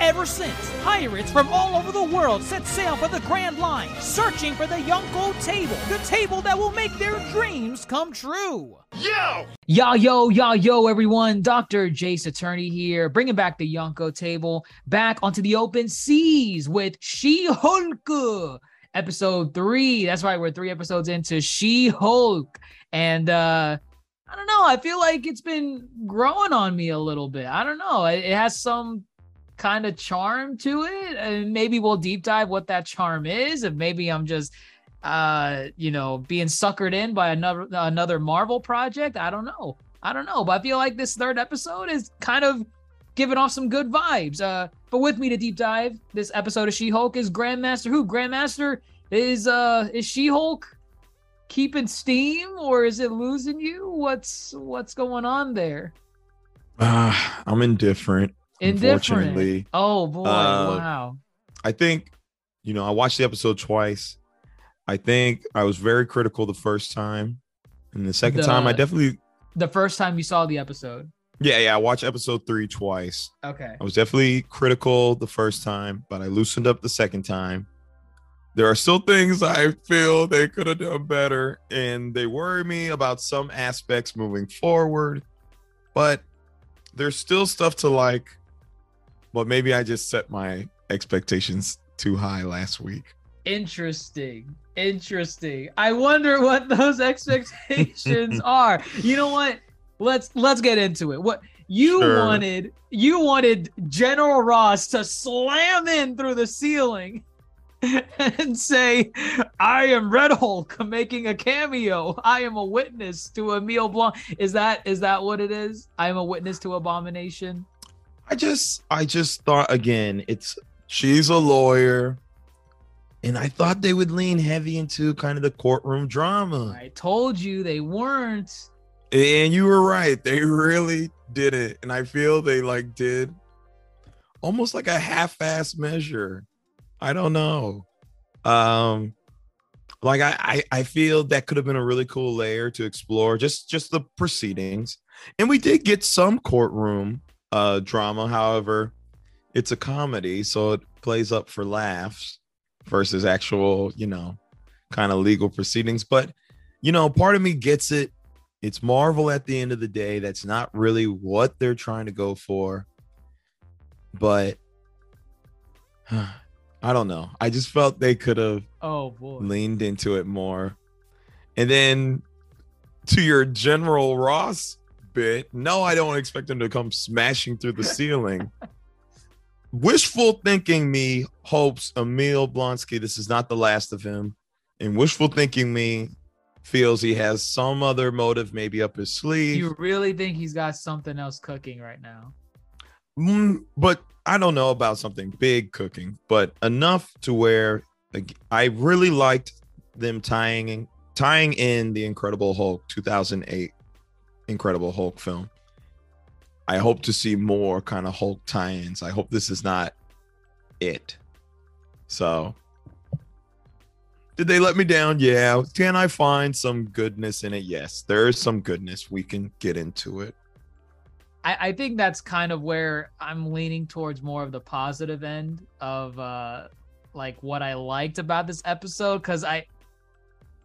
Ever since, pirates from all over the world set sail for the Grand Line, searching for the Yonko table, the table that will make their dreams come true. Yo! Yo, yo, yo, yo, everyone. Dr. Jace Attorney here, bringing back the Yonko table back onto the open seas with She Hulk. Episode three. That's right, we're three episodes into She Hulk. And uh I don't know. I feel like it's been growing on me a little bit. I don't know. It, it has some kind of charm to it, and maybe we'll deep dive what that charm is. And maybe I'm just, uh, you know, being suckered in by another another Marvel project. I don't know. I don't know. But I feel like this third episode is kind of giving off some good vibes. Uh, but with me to deep dive this episode of She Hulk is Grandmaster. Who Grandmaster is? Uh, is She Hulk? keeping steam or is it losing you? What's what's going on there? Uh, I'm indifferent. Unfortunately. Oh boy, Uh, wow. I think, you know, I watched the episode twice. I think I was very critical the first time. And the second time I definitely The first time you saw the episode. yeah, yeah, I watched episode three twice. Okay. I was definitely critical the first time, but I loosened up the second time. There are still things I feel they could have done better, and they worry me about some aspects moving forward. But there's still stuff to like. But maybe I just set my expectations too high last week. Interesting. Interesting. I wonder what those expectations are. You know what? Let's let's get into it. What you Sure. wanted you wanted General Ross to slam in through the ceiling and say, I am Red Hulk making a cameo. I am a witness to Emile Blanc. Is that is that what it is? I am a witness to abomination. I just I just thought again, it's she's a lawyer. And I thought they would lean heavy into kind of the courtroom drama. I told you they weren't. And you were right. They really did it. And I feel they like did almost like a half-ass measure. I don't know. Um like I, I I feel that could have been a really cool layer to explore just just the proceedings. And we did get some courtroom uh drama. However, it's a comedy, so it plays up for laughs versus actual, you know, kind of legal proceedings. But you know, part of me gets it it's Marvel at the end of the day. That's not really what they're trying to go for. But I don't know. I just felt they could have Oh boy. leaned into it more. And then to your General Ross bit, no, I don't expect him to come smashing through the ceiling. Wishful thinking me hopes Emil Blonsky, this is not the last of him. And wishful thinking me feels he has some other motive maybe up his sleeve. You really think he's got something else cooking right now? Mm, but I don't know about something big cooking, but enough to where like, I really liked them tying in, tying in the Incredible Hulk 2008 Incredible Hulk film. I hope to see more kind of Hulk tie-ins. I hope this is not it. So, did they let me down? Yeah. Can I find some goodness in it? Yes. There is some goodness. We can get into it. I, I think that's kind of where I'm leaning towards more of the positive end of uh like what I liked about this episode because I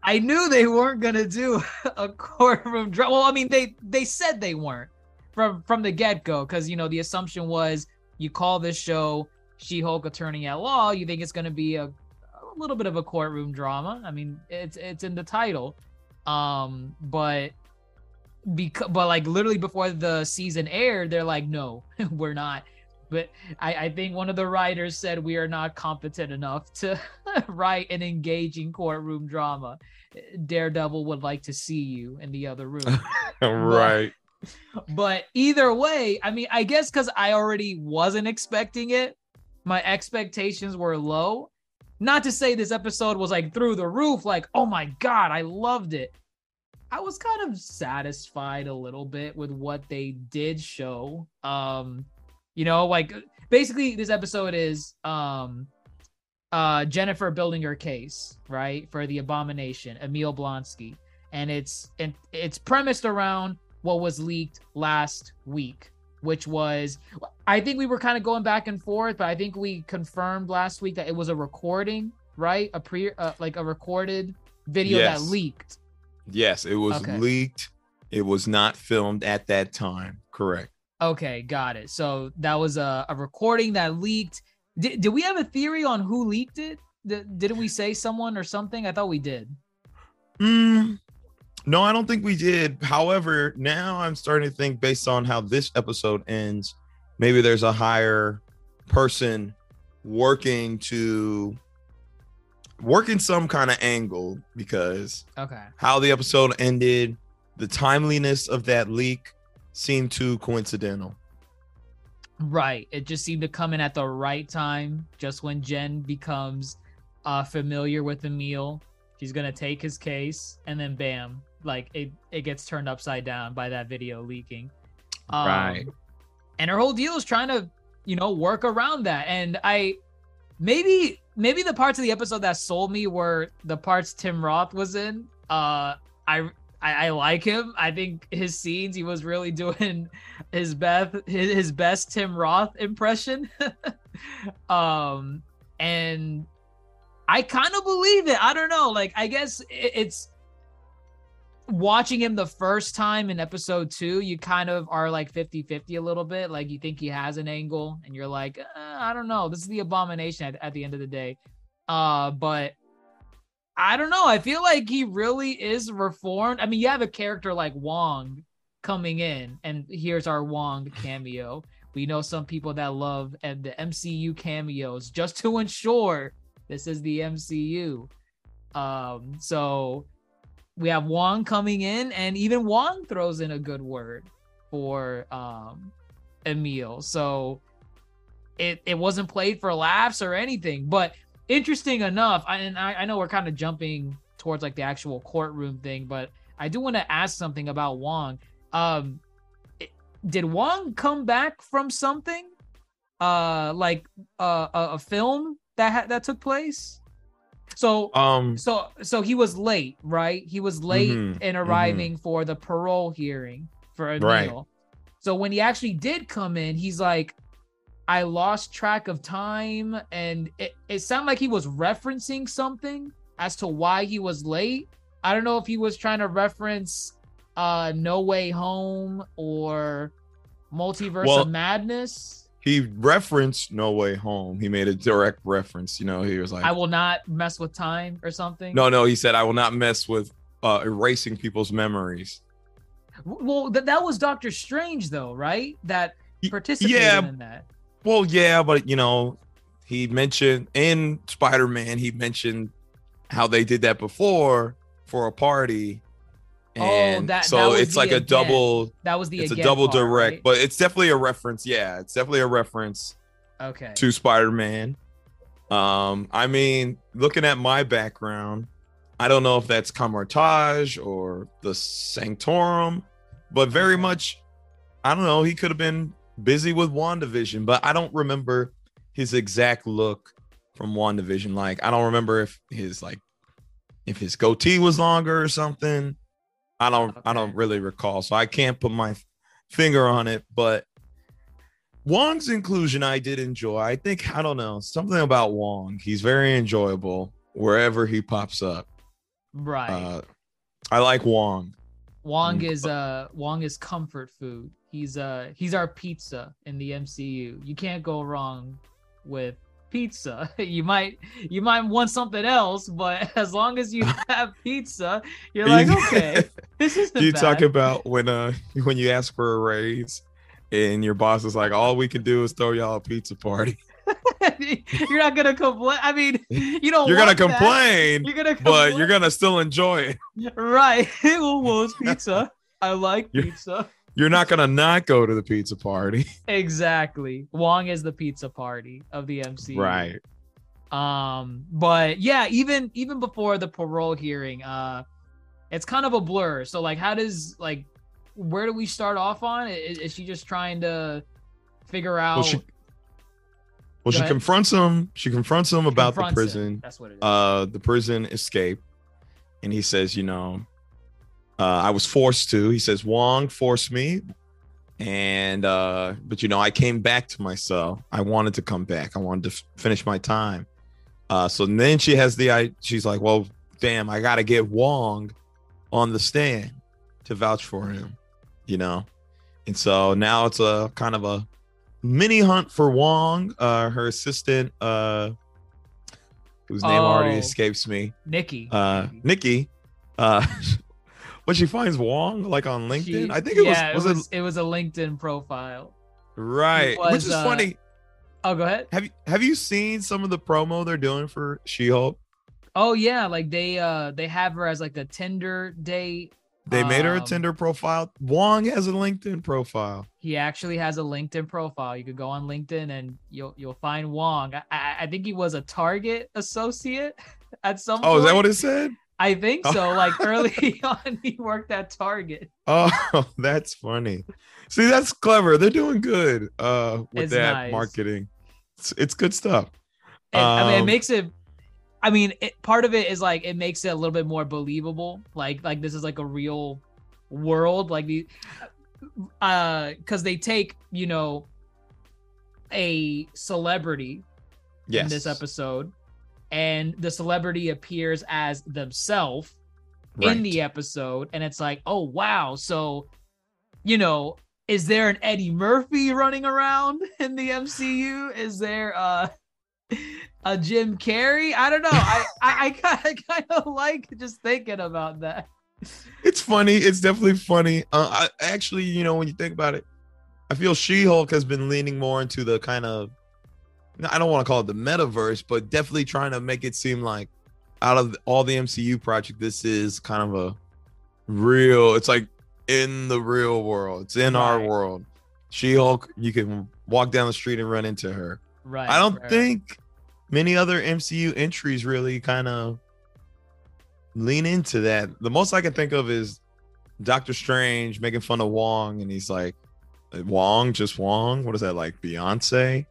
I knew they weren't gonna do a courtroom drama. Well, I mean they they said they weren't from from the get go because you know the assumption was you call this show She-Hulk Attorney at Law, you think it's gonna be a, a little bit of a courtroom drama. I mean it's it's in the title, um, but because but like literally before the season aired they're like no we're not but I, I think one of the writers said we are not competent enough to write an engaging courtroom drama. Daredevil would like to see you in the other room. Right. but either way i mean i guess because i already wasn't expecting it. My expectations were low. Not to say this episode was like through the roof like oh my god i loved it. I was kind of satisfied a little bit with what they did show. Um, you know, like basically this episode is um uh Jennifer building her case, right, for the abomination, Emil Blonsky. And it's and it's premised around what was leaked last week, which was I think we were kind of going back and forth, but I think we confirmed last week that it was a recording, right? A pre uh, like a recorded video Yes. that leaked. Yes, it was Okay. leaked. It was not filmed at that time. Correct. Okay, got it. So that was a, a recording that leaked. Did, did we have a theory on who leaked it? Did, didn't we say someone or something? I thought we did. Mm, no, I don't think we did. However, now I'm starting to think based on how this episode ends, maybe there's a higher person working to working some kind of angle because Okay. how the episode ended, the timeliness of that leak seemed too coincidental. Right. It just seemed to come in at the right time, just when Jen becomes uh familiar with Emil. She's gonna take his case, and then bam, like it it gets turned upside down by that video leaking. Um, Right. And her whole deal is trying to, you know, work around that. And I maybe maybe the parts of the episode that sold me were the parts Tim Roth was in. Uh I I, I like him. I think his scenes, he was really doing his best his, his best Tim Roth impression. um and I kind of believe it. I don't know. Like I guess it, it's watching him the first time in episode 2, you kind of are like 50-50 a little bit. Like you think he has an angle and you're like, uh, I don't know. This is the abomination at, at the end of the day. Uh but I don't know. I feel like he really is reformed. I mean, you have a character like Wong coming in, and here's our Wong cameo. We know some people that love and the MCU cameos just to ensure this is the MCU. Um, so we have Wong coming in, and even Wong throws in a good word for um Emil. So it it wasn't played for laughs or anything, but interesting enough, I- and I, I know we're kind of jumping towards like the actual courtroom thing, but I do want to ask something about Wong. Um, it- did Wong come back from something, uh, like uh, a, a film that ha- that took place? So, Um so, so he was late, right? He was late Mhm, in arriving for the parole hearing for Emil. Right. So when he actually did come in, he's like, I lost track of time, and it, it sounded like he was referencing something as to why he was late. I don't know if he was trying to reference uh No Way Home or Multiverse Well- of Madness. he referenced No Way Home. He made a direct reference. You know, he was like, I will not mess with time or something. No, no, he said, I will not mess with uh, erasing people's memories. Well, th- that was Doctor Strange, though, right? That participated yeah. in that. Well, yeah, but you know, he mentioned in Spider Man, he mentioned how they did that before for a party. Oh, And that- so that it's like a double, That was the it's a double part, direct, right? but it's definitely a reference. Yeah, it's definitely a reference okay. to Spider Man. Um, I mean, looking at my background, I don't know if that's Kamar-Taj or the Sanctorum, but very much, I don't know. He could have been busy with WandaVision, but I don't remember his exact look from WandaVision. Like, I don't remember if his like if his goatee was longer or something. I don't I don't really recall, so I can't put my finger on it, but Wong's inclusion I did enjoy. I think I don't know something about Wong. He's very enjoyable wherever he pops up. Right. Uh, I like Wong. Wong mm, is uh Wong is comfort food. He's uh he's our pizza in the MCU. You can't go wrong with pizza. You might you might want something else, but as long as you have pizza, you're like, okay, this isn't you bad. talk about when uh when you ask for a raise and your boss is like, all we can do is throw y'all a pizza party. you're not gonna complain. I mean, you don't. You're gonna that. complain, You're gonna. but you're gonna still enjoy it. right. well, well, it's pizza. I like pizza. You're not gonna not go to the pizza party. Exactly. Wong is the pizza party of the MCU. right. Um, but yeah, even even before the parole hearing, uh, it's kind of a blur. So like, how does like, where do we start off on? Is, is she just trying to figure out? Well, she, well, Go she ahead. confronts him. She confronts him about the confronts him. prison. That's what it is. uh the prison escape and he says you know uh i was forced to. He says wong forced me. And uh but you know i came back to my cell i wanted to come back. I wanted to f- finish my time. Uh so then she has the i she's like well damn i gotta get wong on the stand to vouch for him you know? And so now it's a kind of a mini hunt for wong. Uh her assistant uh whose name already Oh. escapes me. Nikki. uh Nikki. Uh when she finds Wong like on LinkedIn She- I think it yeah, was it was, was it was a LinkedIn profile. right which is uh, funny Oh, go ahead. have you have you seen some of the promo they're doing for She-Hulk Oh yeah, like they uh they have her as like a Tinder date. they made her a Um, Tinder profile Wong has a LinkedIn profile He actually has a LinkedIn profile. You could go on LinkedIn and you'll you'll find Wong. I, I, I think he was a Target associate at some. oh is that what it said I think so. Like early on, he worked at Target. oh that's funny see that's clever they're doing good uh with It's that nice. marketing it's, it's good stuff And, I mean, it Um, makes it. I mean, it, part of it is like it makes it a little bit more believable. Like like this is like a real world. Like the, uh, because they take you know, a celebrity yes in this episode, and the celebrity appears as themselves in the episode, and it's like, oh wow, so you know, is there an Eddie Murphy running around in the MCU? Is there uh a Jim Carrey? I don't know. I I, I kind of kind of like just thinking about that. It's funny. It's definitely funny. Uh, I actually, you know, when you think about it, I feel She-Hulk has been leaning more into the kind of I don't want to call it the metaverse, but definitely trying to make it seem like out of all the MCU project, this is kind of a real. It's like in the real world. It's in our world. She-Hulk, you can walk down the street and run into her. Right. I don't right. think many other MCU entries really kind of lean into that. The most I can think of is Doctor Strange making fun of Wong, and he's like, "Wong, just Wong." What is that like, Beyonce?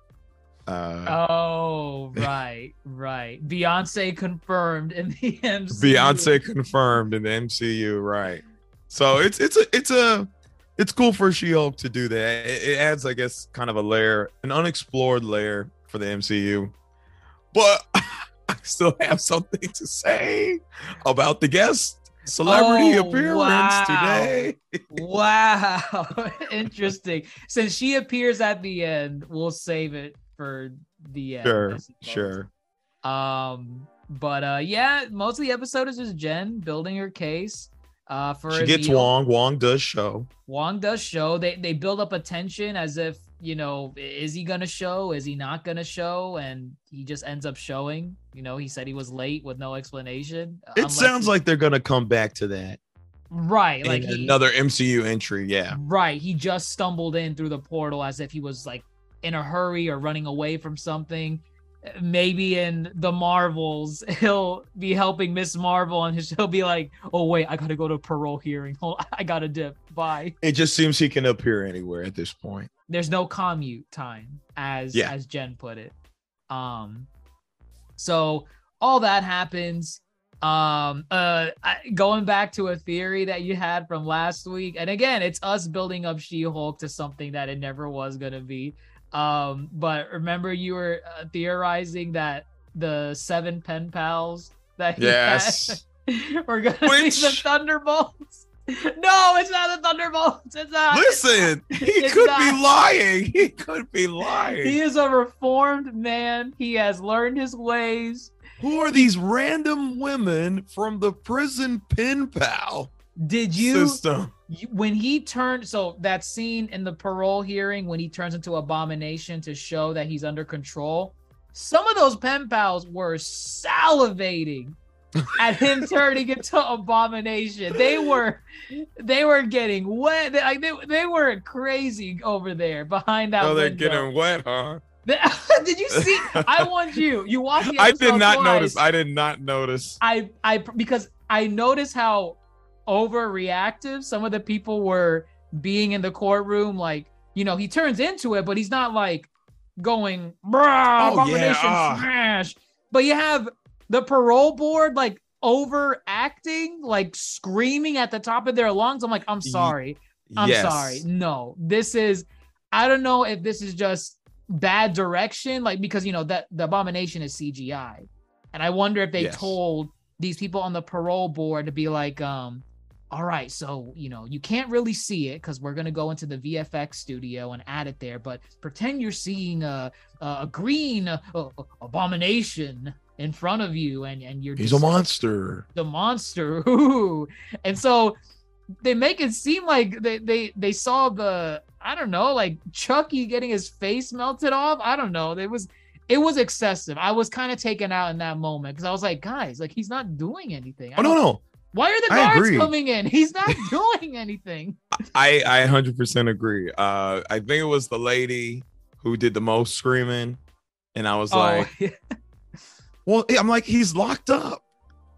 Uh, Oh, right, right. Beyonce confirmed in the MCU. Beyonce confirmed in the MCU, right? So it's it's a it's a it's cool for She-Hulk to do that. It, it adds, I guess, kind of a layer, an unexplored layer for the MCU. But I still have something to say about the guest celebrity Oh, appearance wow. today. Wow, interesting. Since she appears at the end, we'll save it for the end. Sure, sure. Um, but uh, yeah, most of the episode is just Jen building her case. Uh, for She gets Azil. Wong. Wong does show. Wong does show. They they build up a tension as if you know, is he gonna show? Is he not gonna show? And he just ends up showing. You know, he said he was late with no explanation. It unless sounds he- like they're gonna come back to that right, like he, another MCU entry. Yeah. Right. He just stumbled in through the portal as if he was like in a hurry or running away from something. Maybe in the Marvels, he'll be helping Miss Marvel and he'll be like, oh, wait, I got to go to a parole hearing. I got to dip. Bye. It just seems he can appear anywhere at this point. There's no commute time, as Yeah. as Jen put it. Um, so all that happens. Um, uh, going back to a theory that you had from last week, and again, it's us building up She-Hulk to something that it never was gonna be. Um, but remember, you were uh, theorizing that the seven pen pals that he Yes. had were gonna Which- be the Thunderbolts. No, it's not the Thunderbolts. It's not. Listen, he It's could not. be lying. He could be lying. He is a reformed man. He has learned his ways. Who are these random women from the prison pen pal Did you, system? you- when he turned so that scene in the parole hearing when he turns into abomination to show that he's under control? Some of those pen pals were salivating at him turning into abomination. They were they were getting wet. They, like they, they were crazy over there behind that Oh, they're getting wet, huh? did you see? I want you. You watched I did not twice. notice. I did not notice. I I because I noticed how overreactive. Some of the people were being in the courtroom, like, you know, he turns into it, but he's not like going, Oh, yeah, ah. smash. But you have the parole board like overacting, like screaming at the top of their lungs. I'm like, I'm sorry. I'm Yes. sorry. No, this is, I don't know if this is just bad direction, like, because, you know, that the abomination is CGI. And I wonder if they Yes. told these people on the parole board to be like, um, all right, so you know, you can't really see it because we're gonna go into the VFX studio and add it there, but pretend you're seeing a a, green uh, uh, abomination in front of you, and and you're He's just a monster. the monster. Ooh. And so they make it seem like they they they saw the I don't know, like Chucky getting his face melted off. I don't know. It was it was excessive. I was kind of taken out in that moment because I was like, guys, like he's not doing anything. I Oh no, don't- no. Why are the guards coming in? He's not doing anything. I I 100% agree. Uh, I think it was the lady who did the most screaming, and I was like, oh, Well, I'm like, he's locked up.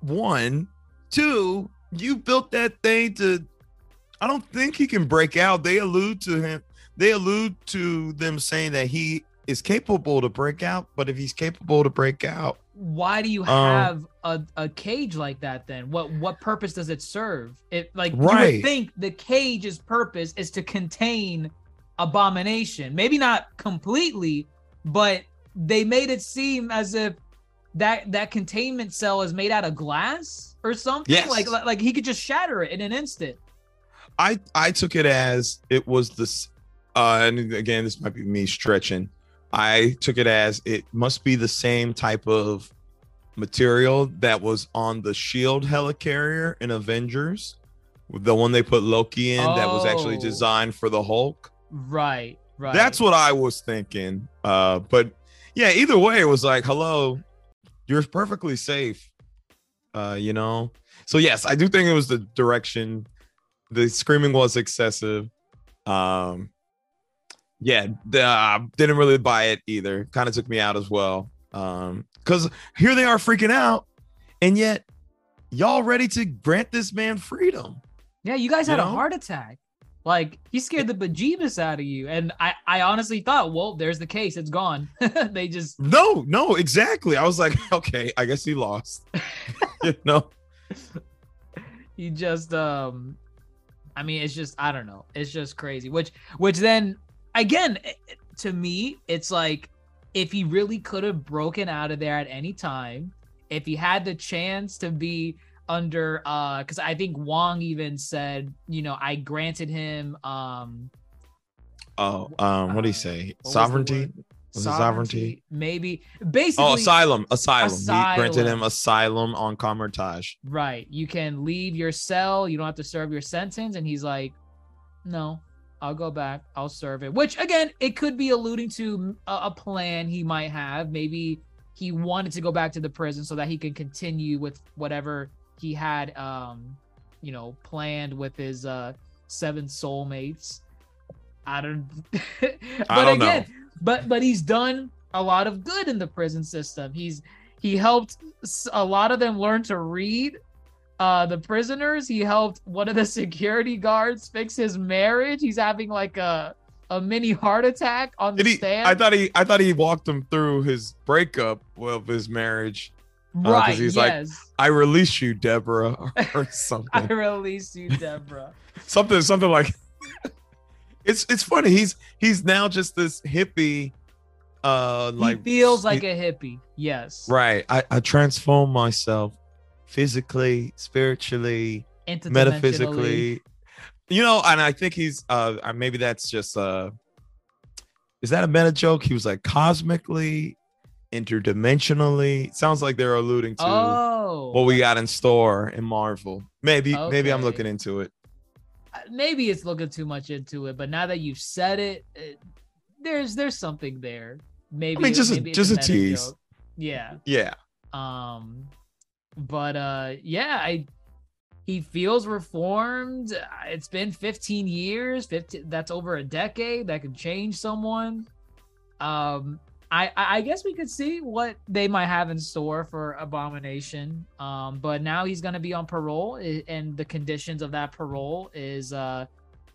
One, two, you built that thing to. I don't think he can break out. They allude to him. They allude to them saying that he is capable to break out, but if he's capable to break out, why do you Um, have a, a cage like that then? What what purpose does it serve? It like you would think the cage's purpose is to contain abomination. Maybe not completely, but they made it seem as if that that containment cell is made out of glass or something. Yes. Like like, like he could just shatter it in an instant. I I took it as it was this. Uh, and again, this might be me stretching. I took it as it must be the same type of material that was on the Shield helicarrier in Avengers, the one they put Loki in that was actually Oh. designed for the Hulk. Right, right. That's what I was thinking. Uh, but yeah, either way, it was like, hello, you're perfectly safe. Uh, you know. So yes, I do think it was the direction. The screaming was excessive. Um, yeah, the, uh, didn't really buy it either. Kind of took me out as well. Um, because here they are freaking out, and yet y'all ready to grant this man freedom. Yeah, you guys You had a heart attack. Like he scared the bejeebus out of you, and I, I honestly thought, well, there's the case, it's gone. they just, No, no, exactly. I was like, okay, I guess he lost. you know. he just, um, I mean, it's just, I don't know, it's just crazy. Which, which then, again, eh, to me, it's like if he really could have broken out of there at any time, if he had the chance to be under, uh, because I think Wong even said, you know, I granted him, um. Oh, um, what do Uh, you say? was Sovereignty? Was it sovereignty? maybe basically Oh, asylum, asylum. He granted him asylum on Kamar-Taj. right you can leave your cell you don't have to serve your sentence and he's like no i'll go back. I'll serve it. Which again it could be alluding to a, a plan he might have. Maybe he wanted to go back to the prison so that he can continue with whatever he had um you know planned with his uh seven soulmates. I don't but I don't again know. but but he's done a lot of good in the prison system. He's he helped a lot of them learn to read uh the prisoners he helped one of the security guards fix his marriage he's having like a a mini heart attack on the Did he? stand I thought he. I thought he walked him through his breakup of his marriage. 'cause right he's like, yes I release you, Deborah, or something. i release you deborah something. Something like. it's it's funny. He's he's now just this hippie. Uh, like he feels he- like a hippie yes right. I I transform myself physically, spiritually, metaphysically. You know and i think he's uh uh, maybe that's just uh is that a meta joke? He was like cosmically interdimensionally. Sounds like they're alluding to oh. what we got in store in marvel. Maybe maybe i'm looking into it. Uh, maybe it's looking too much into it, but now that you've said it, it there's there's something there. Maybe mean, just a- maybe it's just a meta tease. joke. Yeah. yeah. Um but uh yeah, I he feels reformed. It's been 15 years, 15 that's over a decade. That could change someone. Um I, I guess we could see what they might have in store for Abomination. Um, but now he's gonna be on parole, and the conditions of that parole is uh,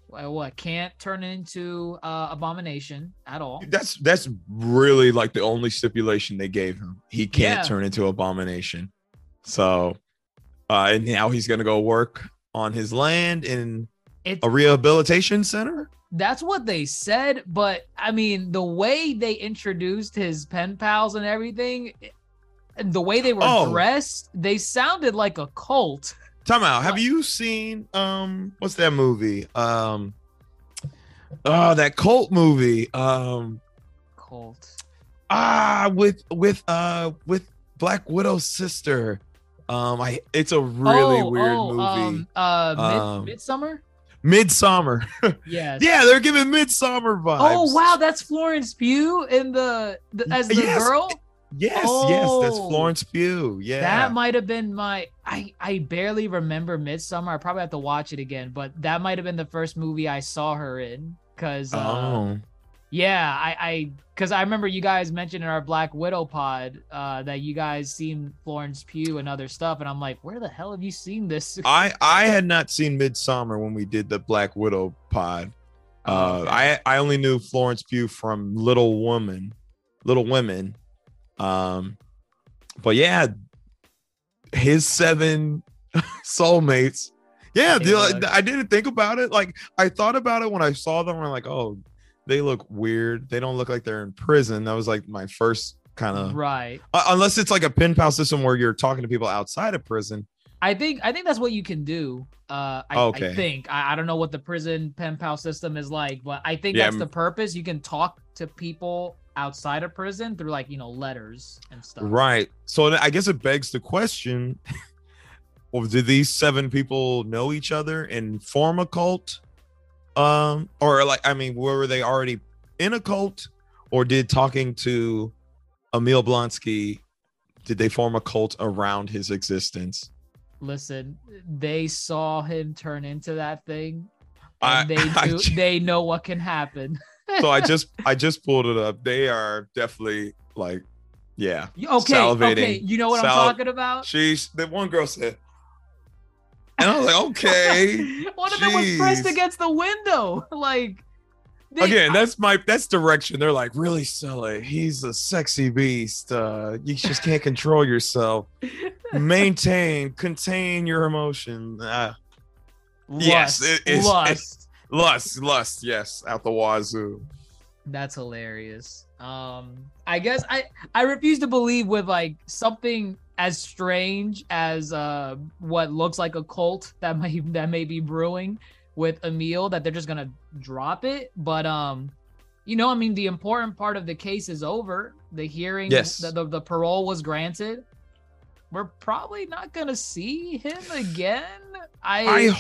what can't turn into uh, Abomination at all. That's that's really like the only stipulation they gave him. He can't Yeah. turn into Abomination. So, uh, and now he's gonna go work on his land in It's a rehabilitation center. that's what they said, but I mean the way they introduced his pen pals and everything, the way they were Oh. dressed, they sounded like a cult. Time out. Have you seen um what's that movie? Um oh that cult movie. Um Cult. ah with with uh with Black Widow's sister. Um I it's a really Oh, weird oh, movie. Um, uh, Mid- Um, Midsommar. Midsommar. Yes. yeah, they're giving Midsommar vibes. Oh wow, that's Florence Pugh in the, the as the Yes. girl. Yes, yes, that's Oh. Florence Pugh. Yeah. That might have been my. I I barely remember Midsommar. I probably have to watch it again, but that might have been the first movie I saw her in. Cause uh, oh. Yeah, I I because I remember you guys mentioned in our Black Widow pod uh, that you guys seen Florence Pugh and other stuff, and I'm like, where the hell have you seen this? I I had not seen Midsommar when we did the Black Widow pod. Oh, Uh, okay. I I only knew Florence Pugh from Little Woman, Little Women. Um, but yeah, his seven soulmates. Yeah, I didn't think about it. Like I thought about it when I saw them. I'm like, oh, they look weird. They don't look like they're in prison. That was like my first kind of. right. Uh, unless it's like a pen pal system where you're talking to people outside of prison. I think I think that's what you can do. Uh, I, Okay. I think I, I don't know what the prison pen pal system is like, but I think Yeah, that's m- the purpose. You can talk to people outside of prison through like you know letters and stuff. Right. So I guess it begs the question: Well, did these seven people know each other and form a cult? Um, or like, I mean, were they already in a cult, or did talking to Emil Blonsky, did they form a cult around his existence? Listen, they saw him turn into that thing, I- and they I do, ju- they know what can happen. So I just, I just pulled it up. They are definitely like, yeah. okay, Salivating. okay, you know what Sal- I'm talking about. She's the one girl said, and I was like, okay. One of them was pressed against the window, like. they- Again, that's my that's direction. They're like, really silly. He's a sexy beast. Uh, you just can't control yourself. Maintain, contain your emotion. Uh, yes, lust, it- it's- lust. lust, lust. Yes, out the wazoo. That's hilarious. Um, I guess I I refuse to believe with like something as strange as uh what looks like a cult that may that may be brewing with Emil that they're just gonna drop it. But um, you know, I mean, the important part of the case is over. The hearing, Yes. the, the, the parole was granted. We're probably not gonna see him again. I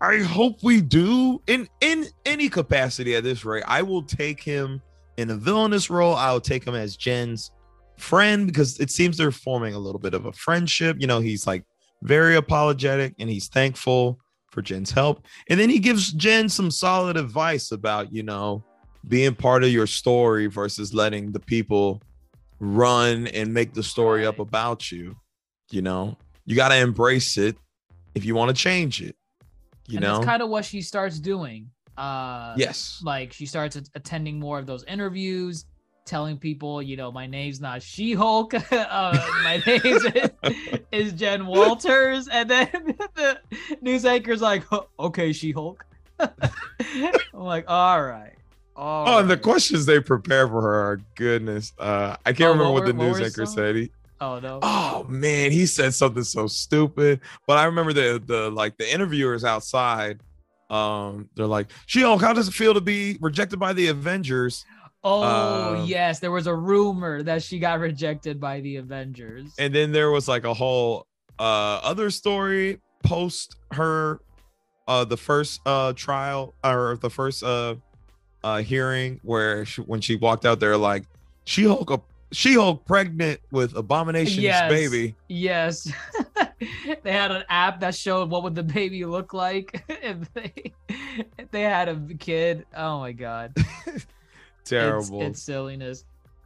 I I hope we do in in any capacity at this rate. I will take him in a villainous role. I'll take him as Jen's friend because it seems they're forming a little bit of a friendship. You know, he's like very apologetic and he's thankful for Jen's help. And then he gives Jen some solid advice about, you know, being part of your story versus letting the people run and make the story up about you. You know, you got to embrace it if you want to change it. You and know, that's kind of what she starts doing. Uh, yes, like she starts attending more of those interviews telling people you know my name's not she-hulk uh, my name is, is jen walters and then the news anchor's like "Oh, okay she-hulk i'm like all right all Oh, and the questions they prepare for her are goodness. Uh, I can't Oh, remember what what, the what news anchor some? said. He, oh no oh man, he said something so stupid. But I remember the the like the interviewers outside. Um, they're like, She-Hulk, how does it feel to be rejected by the Avengers? Oh um, yes there was a rumor that she got rejected by the avengers And then there was like a whole uh other story post her uh the first uh trial or the first uh uh hearing where she, when she walked out there like She-Hulk uh, She-Hulk pregnant with Abomination's Yes. baby. Yes. they had an app that showed what would the baby look like if they if they had a kid. Oh my god. It's- Terrible. It's, silliness.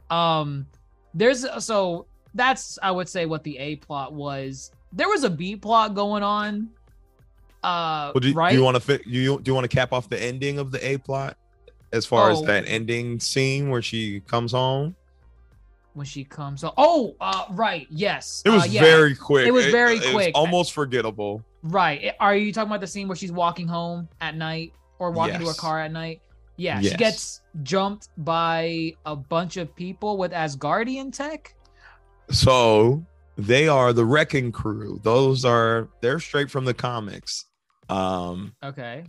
Um, there's so that's I would say what the A plot was. There was a B plot going on. Uh, Well, do, right? do you want to fit? You do you want to cap off the ending of the A plot as far as Oh. that ending scene where she comes home? when she comes. Oh, oh, uh, right. Yes. It was uh, yeah. very quick. It was very it quick. almost forgettable. Right. Are you talking about the scene where she's walking home at night or walking to her car at night? Yeah, she gets jumped by a bunch of people with Asgardian tech. So they are the Wrecking Crew. Those are they're straight from the comics. Um, Okay.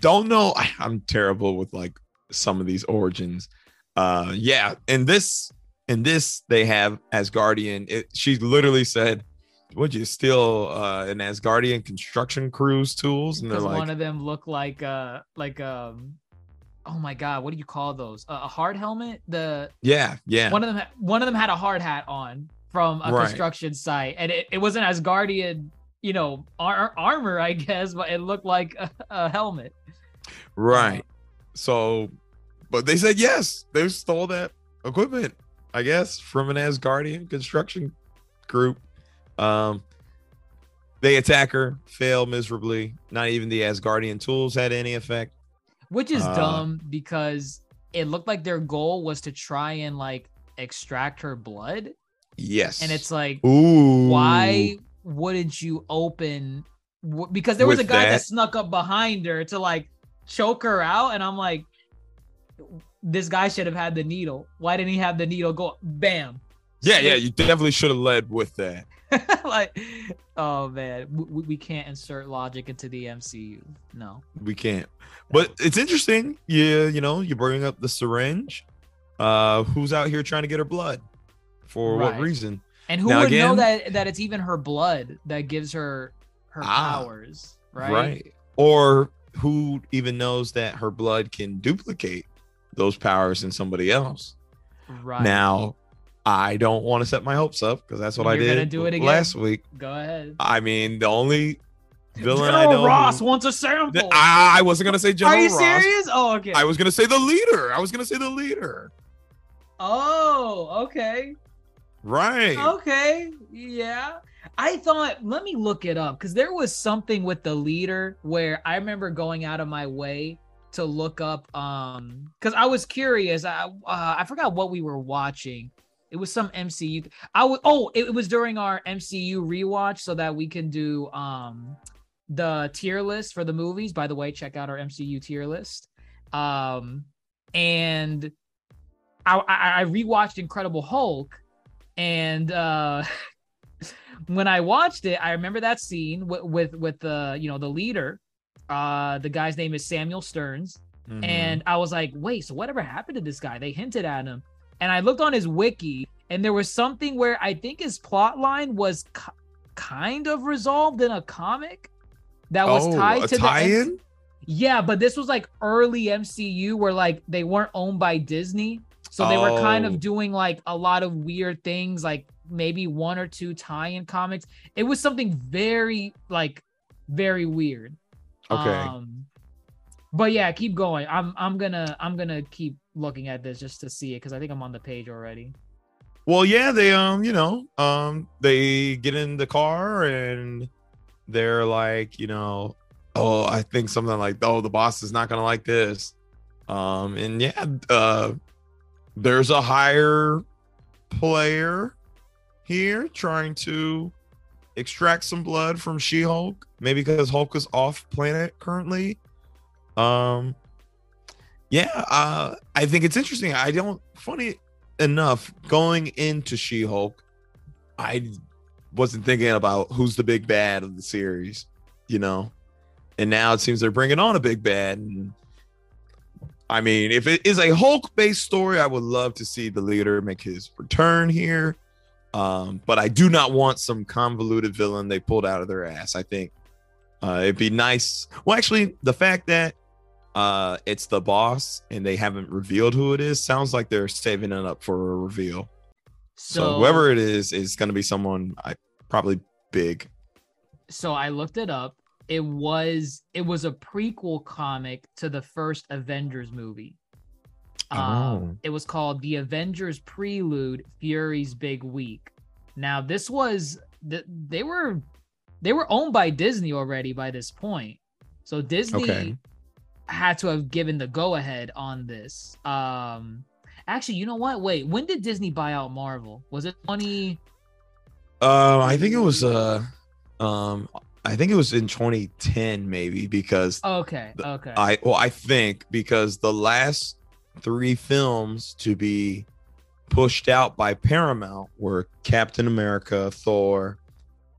don't know. I, I'm terrible with like some of these origins. Uh, yeah, in this in this they have Asgardian. It, she literally said, "Would you steal uh, an Asgardian construction crew's tools?" And they're like, one of them looked like uh like um oh my god, what do you call those? Uh, a hard helmet? The "Yeah, yeah, one of them one of them had a hard hat on from a Right. construction site and it, it wasn't Asgardian, you know, ar- armor, I guess, but it looked like a, a helmet. right." So, but they said yes, they stole that equipment. I guess from an Asgardian construction group. Um, they attack her, fail miserably. Not even the Asgardian tools had any effect. Which is Uh, dumb because it looked like their goal was to try and like extract her blood. Yes, and it's like ooh, why wouldn't you open because there was With a guy that, that- snuck up behind her to like choke her out and i'm like this guy should have had the needle. Why didn't he have the needle go bam Yeah, yeah, you definitely should have led with that. like oh man we, we can't insert logic into the mcu no We can't. But it's interesting. Yeah, you know, you bring up the syringe. Uh, who's out here trying to get her blood? For what reason? And who Now would know that that it's even her blood that gives her her Ah, powers, right? right? Or who even knows that her blood can duplicate those powers in somebody else? Right. Now, I don't want to set my hopes up because that's what I You're did gonna do it again? last week. go ahead. I mean, the only villain I General know. Ross who- wants a sample. Th- I wasn't gonna say General Are you Ross. serious? Oh, okay. I was gonna say the leader. I was gonna say the leader. oh, okay. Right. Okay. Yeah. I thought, let me look it up because there was something with the leader where I remember going out of my way to look up um because I was curious. I uh, I forgot what we were watching. It was some MCU. I was oh, it was during our MCU rewatch so that we can do um the tier list for the movies. By the way, check out our MCU tier list. Um and I I, I rewatched Incredible Hulk and uh when I watched it, I remember that scene with with with the you know the leader. Uh, the guy's name is Samuel Sterns, Mhm. and I was like, wait, so whatever happened to this guy? They hinted at him, and I looked on his wiki, and there was something where I think his plot line was ki- kind of resolved in a comic that was oh, tied to the tie-in. yeah, but this was like early MCU where like they weren't owned by Disney. So they were kind Oh. of doing like a lot of weird things, like maybe one or two tie-in comics. It was something very like very weird. Okay. Um, but yeah, keep going. I'm I'm gonna I'm gonna keep looking at this just to see it because I think I'm on the page already. Well, yeah, they um, you know, um, they get in the car and they're like, you know, oh, I think something like, oh, the boss is not gonna like this. Um, and yeah, uh, there's a higher player here trying to extract some blood from She-Hulk, maybe because Hulk is off planet currently. Um, yeah, uh, I think it's interesting. I don't funny enough going into She-Hulk, I wasn't thinking about who's the big bad of the series, you know. And now it seems they're bringing on a big bad. And I mean, if it is a Hulk-based story, I would love to see the leader make his return here. Um, but I do not want some convoluted villain they pulled out of their ass. I think uh, it'd be nice. Well, actually, the fact that uh, it's the boss and they haven't revealed who it is sounds like they're saving it up for a reveal. So, So, whoever it is is going to be someone I probably big. so I looked it up. It was it was a prequel comic to the first Avengers movie. Um, Oh. It was called The Avengers Prelude: Fury's Big Week. Now, this was th- they were they were owned by Disney already by this point, so Disney Okay. Had to have given the go ahead on this. Um, actually, you know what? Wait, when did Disney buy out Marvel? Was it twenty? Um, I think it was uh, um, I think it was in 2010 maybe because Okay, okay. I well I think because the last three films to be pushed out by Paramount were Captain America, Thor,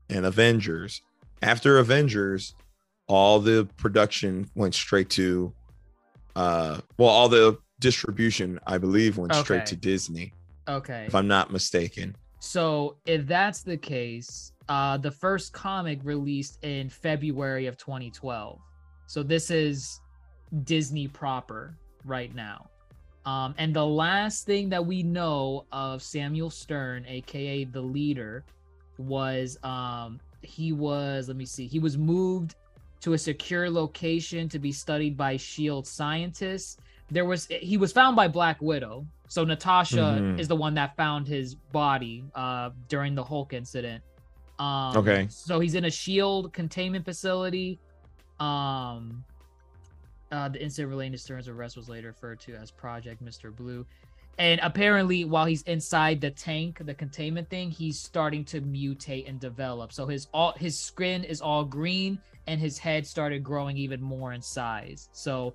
and Avengers. After Avengers, all the production went straight to uh well all the distribution I believe went straight to Disney okay. if I'm not mistaken. So if that's the case, uh, the first comic released in February of 2012. So this is Disney proper right now. Um, and the last thing that we know of Samuel Stern, aka the leader, was um, he was let me see, he was moved to a secure location to be studied by Shield scientists. There was he was found by Black Widow. So Natasha Mhm. is the one that found his body uh, during the Hulk incident. Um, Okay. So he's in a Shield containment facility. Um, uh, the incident relating to Stern's arrest was later referred to as Project Mr. Blue. And apparently, while he's inside the tank, the containment thing, he's starting to mutate and develop. So his all his skin is all green, and his head started growing even more in size. So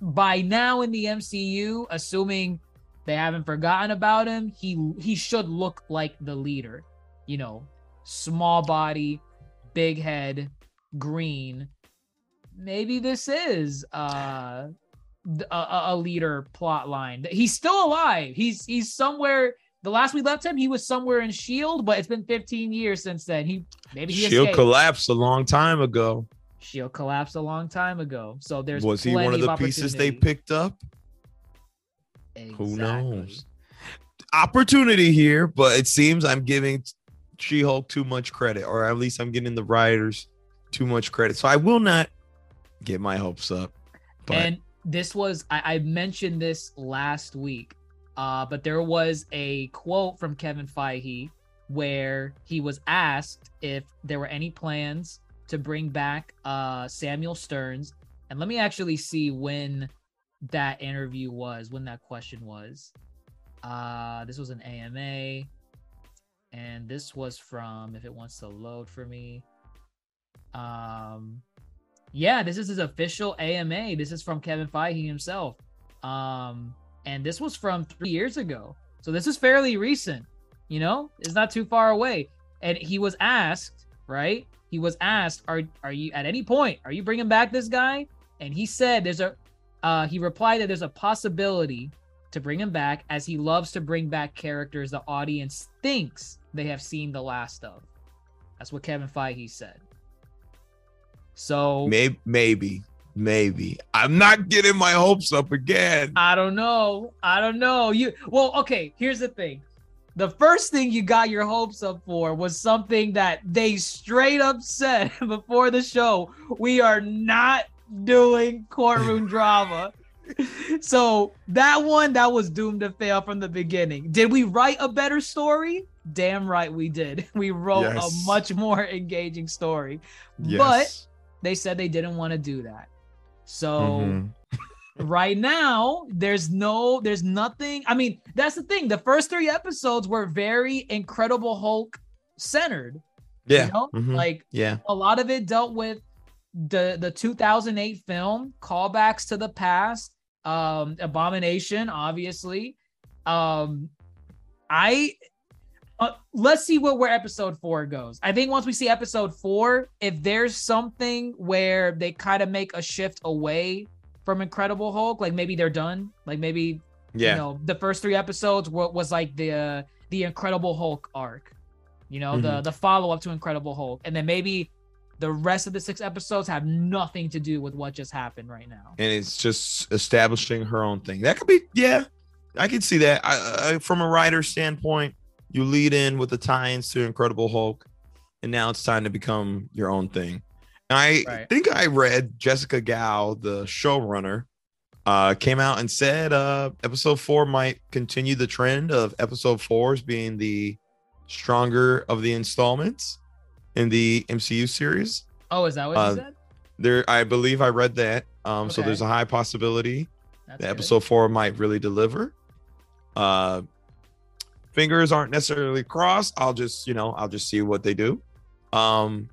by now in the MCU, assuming they haven't forgotten about him, he he should look like the leader. You know, small body, big head, green. Maybe this is uh a, a leader plot line. He's still alive. He's he's somewhere. The last we left him, he was somewhere in Shield, but it's been 15 years since then. He maybe he Shield escaped. collapsed a long time ago. Shield collapsed a long time ago. So there's Was he one of the pieces they picked up? Who knows? Opportunity here, but it seems I'm giving She Hulk too much credit, or at least I'm giving the writers too much credit. So I will not get my hopes up. But and this was I, I mentioned this last week uh but there was a quote from kevin feige where he was asked if there were any plans to bring back uh samuel sterns. And let me actually see when that interview was when that question was. Uh this was an ama and this was from if it wants to load for me um yeah, this is his official AMA. This is from Kevin Feige himself. Um, and this was from three years ago. So this is fairly recent, you know, it's not too far away. And he was asked, right? He was asked, Are are you at any point, are you bringing back this guy? And he said there's a uh he replied that there's a possibility to bring him back as he loves to bring back characters the audience thinks they have seen the last of. That's what Kevin Feige said. So maybe, maybe, maybe I'm not getting my hopes up again. I don't know. I don't know. You well, okay, here's the thing. The first thing you got your hopes up for was something that they straight up said before the show. We are not doing courtroom drama. So that one that was doomed to fail from the beginning. Did we write a better story? Damn right we did. We wrote Yes. a much more engaging story. But Yes. They said they didn't want to do that. So Mhm. right now there's no there's nothing i mean that's the thing the first three episodes were very incredible hulk centered yeah, you know? mhm, like yeah, a lot of it dealt with the the 2008 film callbacks to the past um abomination obviously um i uh, let's see what where episode four goes i think once we see episode four if there's something where they kind of make a shift away from incredible hulk like maybe they're done like maybe yeah. you know the first three episodes were, was like the uh, the incredible hulk arc you know the Mm-hmm. the follow-up to incredible hulk and then maybe the rest of the six episodes have nothing to do with what just happened right now and it's just establishing her own thing. That could be, yeah, I could see that. I, I, from a writer standpoint, you lead in with the tie-ins to Incredible Hulk, and now it's time to become your own thing. And I Right. think I read Jessica Gao, the showrunner uh, came out and said uh, episode four might continue the trend of episode fours being the stronger of the installments in the MCU series. Oh, is that what Uh, you said? There, I believe I read that. Um, so there's a high possibility That's that good. episode four might really deliver. Uh, fingers aren't necessarily crossed. I'll just, you know, I'll just see what they do. Um,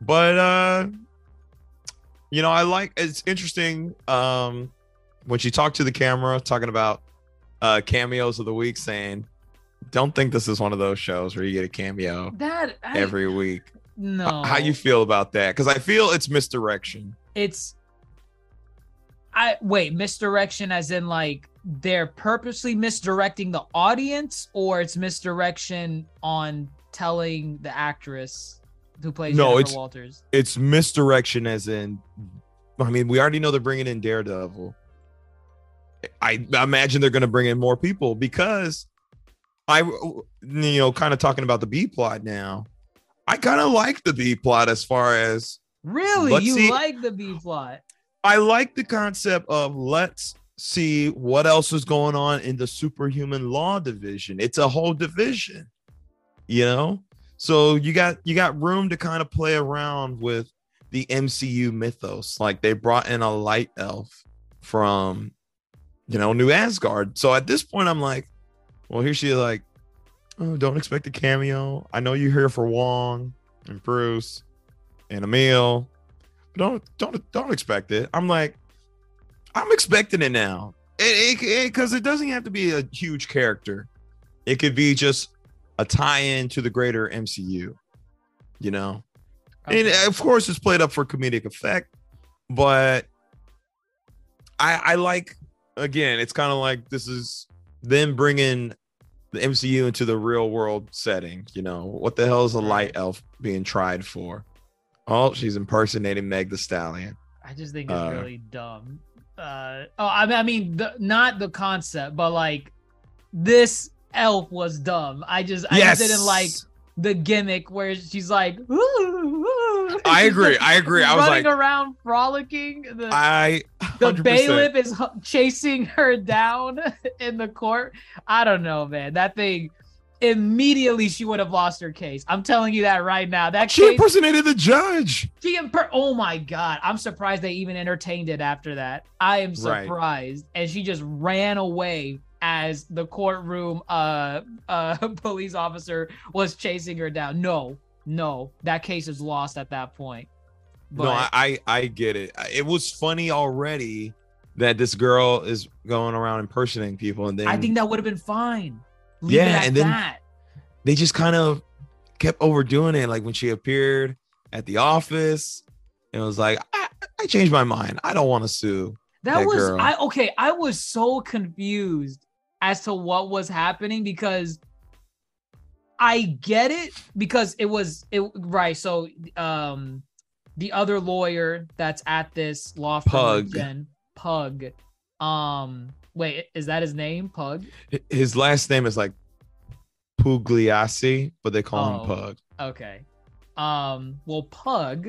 but uh, you know, I like it's interesting. Um, when she talked to the camera, talking about uh cameos of the week, saying, "Don't think this is one of those shows where you get a cameo that I, every week." no. How you feel about that? Because I feel it's misdirection. it's I wait, misdirection as in like they're purposely misdirecting the audience or it's misdirection on telling the actress who plays No, Jennifer it's- Walters. it's misdirection as in i mean we already know they're bringing in daredevil i imagine they're going to bring in more people because i you know kind of talking about the b plot now i kind of like the b plot as far as Really? You see- like the B plot? i like the concept of let's see what else is going on in the superhuman law division. It's a whole division you know? So you got you got room to kind of play around with the mcu mythos. Like they brought in a light elf from you know new asgard. So at this point i'm like well here she like oh don't expect a cameo. I know you're here for wong and bruce and emil don't don't don't expect it. I'm like i'm expecting it now. It because it, doesn't have to be a huge character. It could be just a tie-in to the greater mcu you know? And of course it's played up for comedic effect but i i like again it's kind of like this is them bringing the mcu into the real world setting you know? What the hell is a light elf being tried for? Oh she's impersonating meg the stallion. I just think it's Uh, really dumb. Uh, oh, I mean, I mean, the, not the concept, but like this elf was dumb. I just, I just didn't like the gimmick where she's like, I agree. I agree. I was running like, around frolicking. The, I the 100%. bailiff is chasing her down in the court. I don't know, man. That thing immediately she would have lost her case. I'm telling you that right now. That She case, impersonated the judge. she imper- oh my god, I'm surprised they even entertained it after that. I am Right. surprised, and she just ran away as the courtroom uh uh police officer was chasing her down. No, no, that case is lost at that point. But no, I, I I get it. It was funny already that this girl is going around impersonating people, and then I think that would have been fine. Leave Yeah, and then- that. they just kind of kept overdoing it. Like when she appeared at the office, it was like, I, I changed my mind. I don't want to sue. That, that was girl. I okay. I was so confused as to what was happening because I get it because it was it right. So um the other lawyer that's at this law firm Pug. Jen, Pug. Um wait, is that his name? Pug? His last name is like Pugliese, but they call Oh. him Pug. Okay. Um well Pug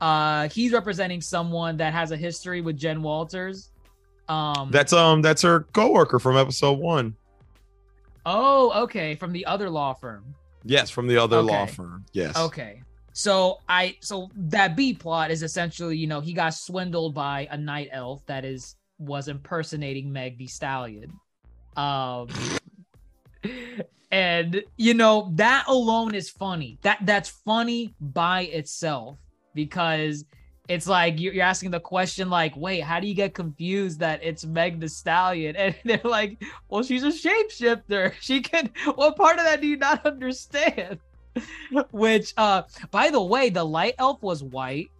uh he's representing someone that has a history with Jen Walters. Um That's um that's her coworker from episode one. Oh, okay, from the other law firm. Yes, from the other law firm. Yes. Okay. So I so that B plot is essentially, you know, he got swindled by a night elf that is was impersonating Meg the Stallion. Um and you know, that alone is funny. That that's funny by itself because it's like you're asking the question like, wait, how do you get confused that it's Meg the Stallion? And they're like, well, she's a shapeshifter. She can what part of that do you not understand? Which uh by the way, the light elf was white.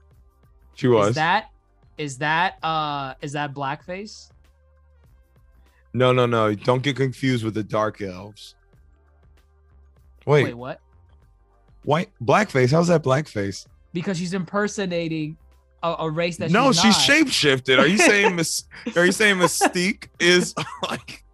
She was. Is that is that uh is that blackface? no, no, no. Don't get confused with the dark elves. Wait, Wait, what? white blackface. How's that blackface? Because she's impersonating a, a race that no, she's, she's not. shapeshifted. Are you saying Miss? are you saying Mystique is like?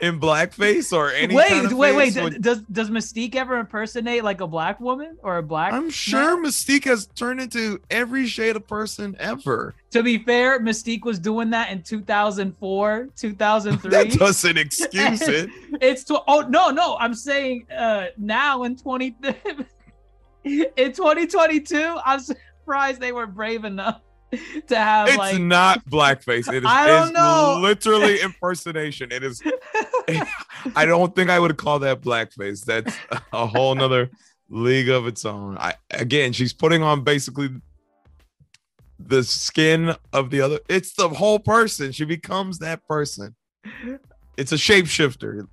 In blackface or any wait, kind of wait, wait. Does does Mystique ever impersonate like a black woman or a black? I'm sure Mystique has turned into every shade of person ever. To be fair, Mystique was doing that in 2004, 2003. That doesn't excuse it. It's to oh no no I'm saying uh now in 20 in 2022 I'm surprised they were brave enough to have It's like not blackface. It is I don't know. literally impersonation. It is. I don't think I would call that blackface. That's a whole nother league of its own. I again, she's putting on basically the skin of the other. It's the whole person. She becomes that person. It's a shapeshifter.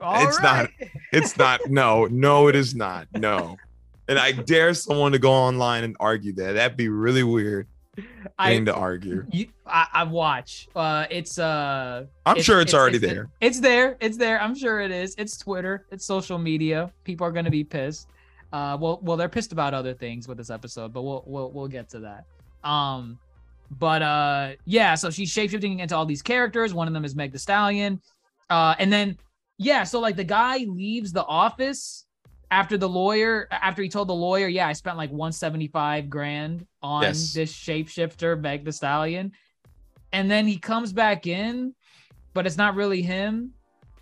All it's not- It's not. No, no, it is not. No. And I dare someone to go online and argue that. That'd be really weird I, to argue. you, I I watch. Uh, it's uh. I'm sure it's, already it's- there. It's there. It's there. I'm sure it is. It's Twitter. It's social media. People are gonna be pissed. Uh, well, well, they're pissed about other things with this episode, but we'll we'll we'll get to that. Um, but uh, yeah. So she's shapeshifting into all these characters. One of them is Meg The Stallion. Uh, and then yeah. So like the guy leaves the office after the lawyer after he told the lawyer, yeah, I spent like 175 grand on Yes. this shapeshifter, Meg The Stallion. And then he comes back in, but it's not really him.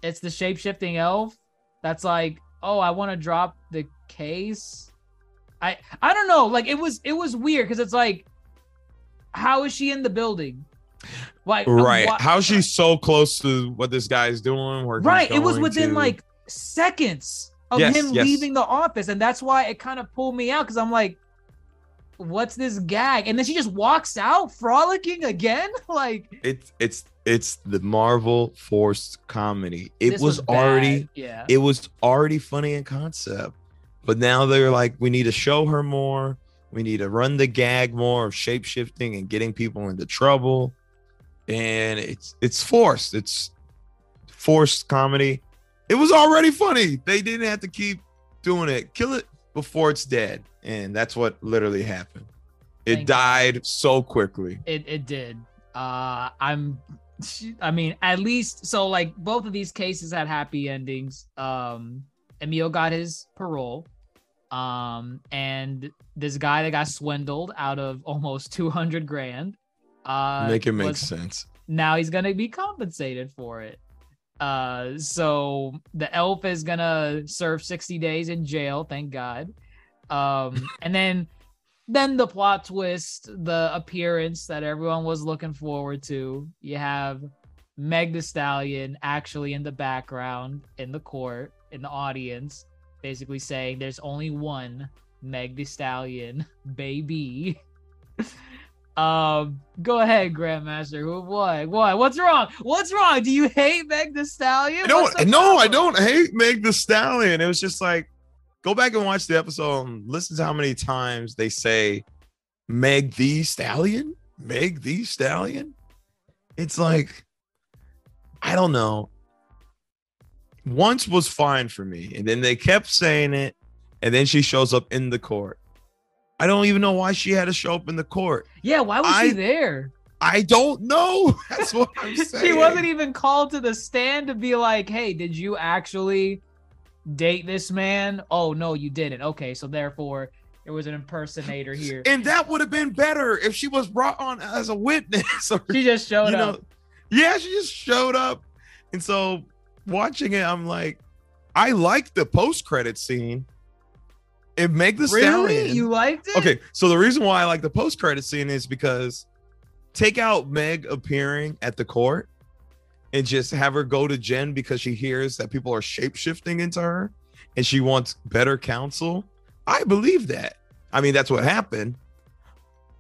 It's the shape shifting elf. That's like, oh, I want to drop the case. I I don't know. Like it was it was weird because it's like, how is she in the building? Like uh, Right. wha- How she's so close to what this guy's doing? Right. It was within to- like seconds of Yes, him yes. leaving the office, and that's why it kind of pulled me out because I'm like, what's this gag? And then she just walks out frolicking again. Like it's it's it's the Marvel forced comedy. It this was, already yeah. it was already funny in concept, but now they're like, we need to show her more. We need to run the gag more of shape shifting and getting people into trouble, and it's it's forced. It's forced comedy. It was already funny. They didn't have to keep doing it. Kill it before it's dead, and that's what literally happened. It Thank died so quickly. It it did. Uh I'm I mean, at least so like both of these cases had happy endings. Um Emil got his parole. Um and this guy that got swindled out of almost 200 grand uh Make it make was- sense. now he's gonna be compensated for it. Uh, so the elf is gonna serve 60 days in jail, thank God. Um, and then then the plot twist, the appearance that everyone was looking forward to. You have Meg the Stallion actually in the background, in the court, in the audience, basically saying there's only one Meg the Stallion, baby. Um, go ahead, Grandmaster. Who what? What? What's wrong? What's wrong? Do you hate Meg the Stallion? I don't. No, I don't hate Meg the Stallion. It was just like, go back and watch the episode and listen to how many times they say Meg the Stallion, Meg the Stallion. It's like, I don't know. Once was fine for me, and then they kept saying it, and then she shows up in the court. I don't even know why she had to show up in the court. Yeah, why was I- she there? I don't know. That's what I'm saying. she wasn't even called to the stand to be like, "Hey, did you actually date this man?" Oh no, you didn't. Okay, so therefore there was an impersonator here. And that would have been better if she was brought on as a witness. Or, She just showed you know, up. yeah, she just showed up. And so watching it, I'm like, I like the post credit scene. It make the Really? stallion. You liked it? okay, so the reason why I like the post credit scene is because take out Meg appearing at the court and just have her go to Jen because she hears that people are shape shifting into her and she wants better counsel. I believe that. I mean, that's what happened.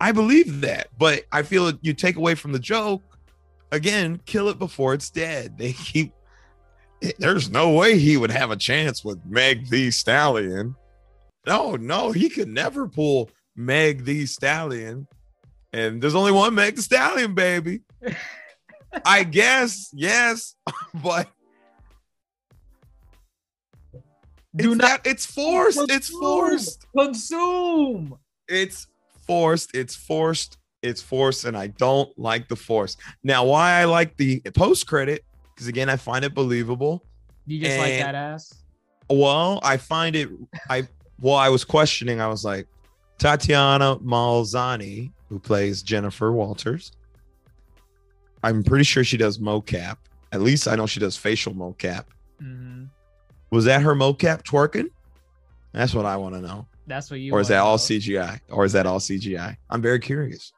I believe that, but I feel you take away from the joke. Again, kill it before it's dead. They keep. There's no way he would have a chance with Meg the Stallion. No, no, he could never pull Meg the Stallion. And there's only one Meg the Stallion, baby. I guess, yes, but Do it's not not, it's forced. It's forced. consume. It's forced. It's forced. It's forced. And I don't like the force. Now, why I like the post credit, because again, I find it believable. You just like that ass? Well, I find it. I well, I was questioning. I was like, Tatiana Maslany, who plays Jennifer Walters. I'm pretty sure she does mocap. At least I know she does facial mocap. hmm Was that her mocap twerking? That's what I want to know. That's what you. Or is that all know. CGI? Or is that all CGI? I'm very curious.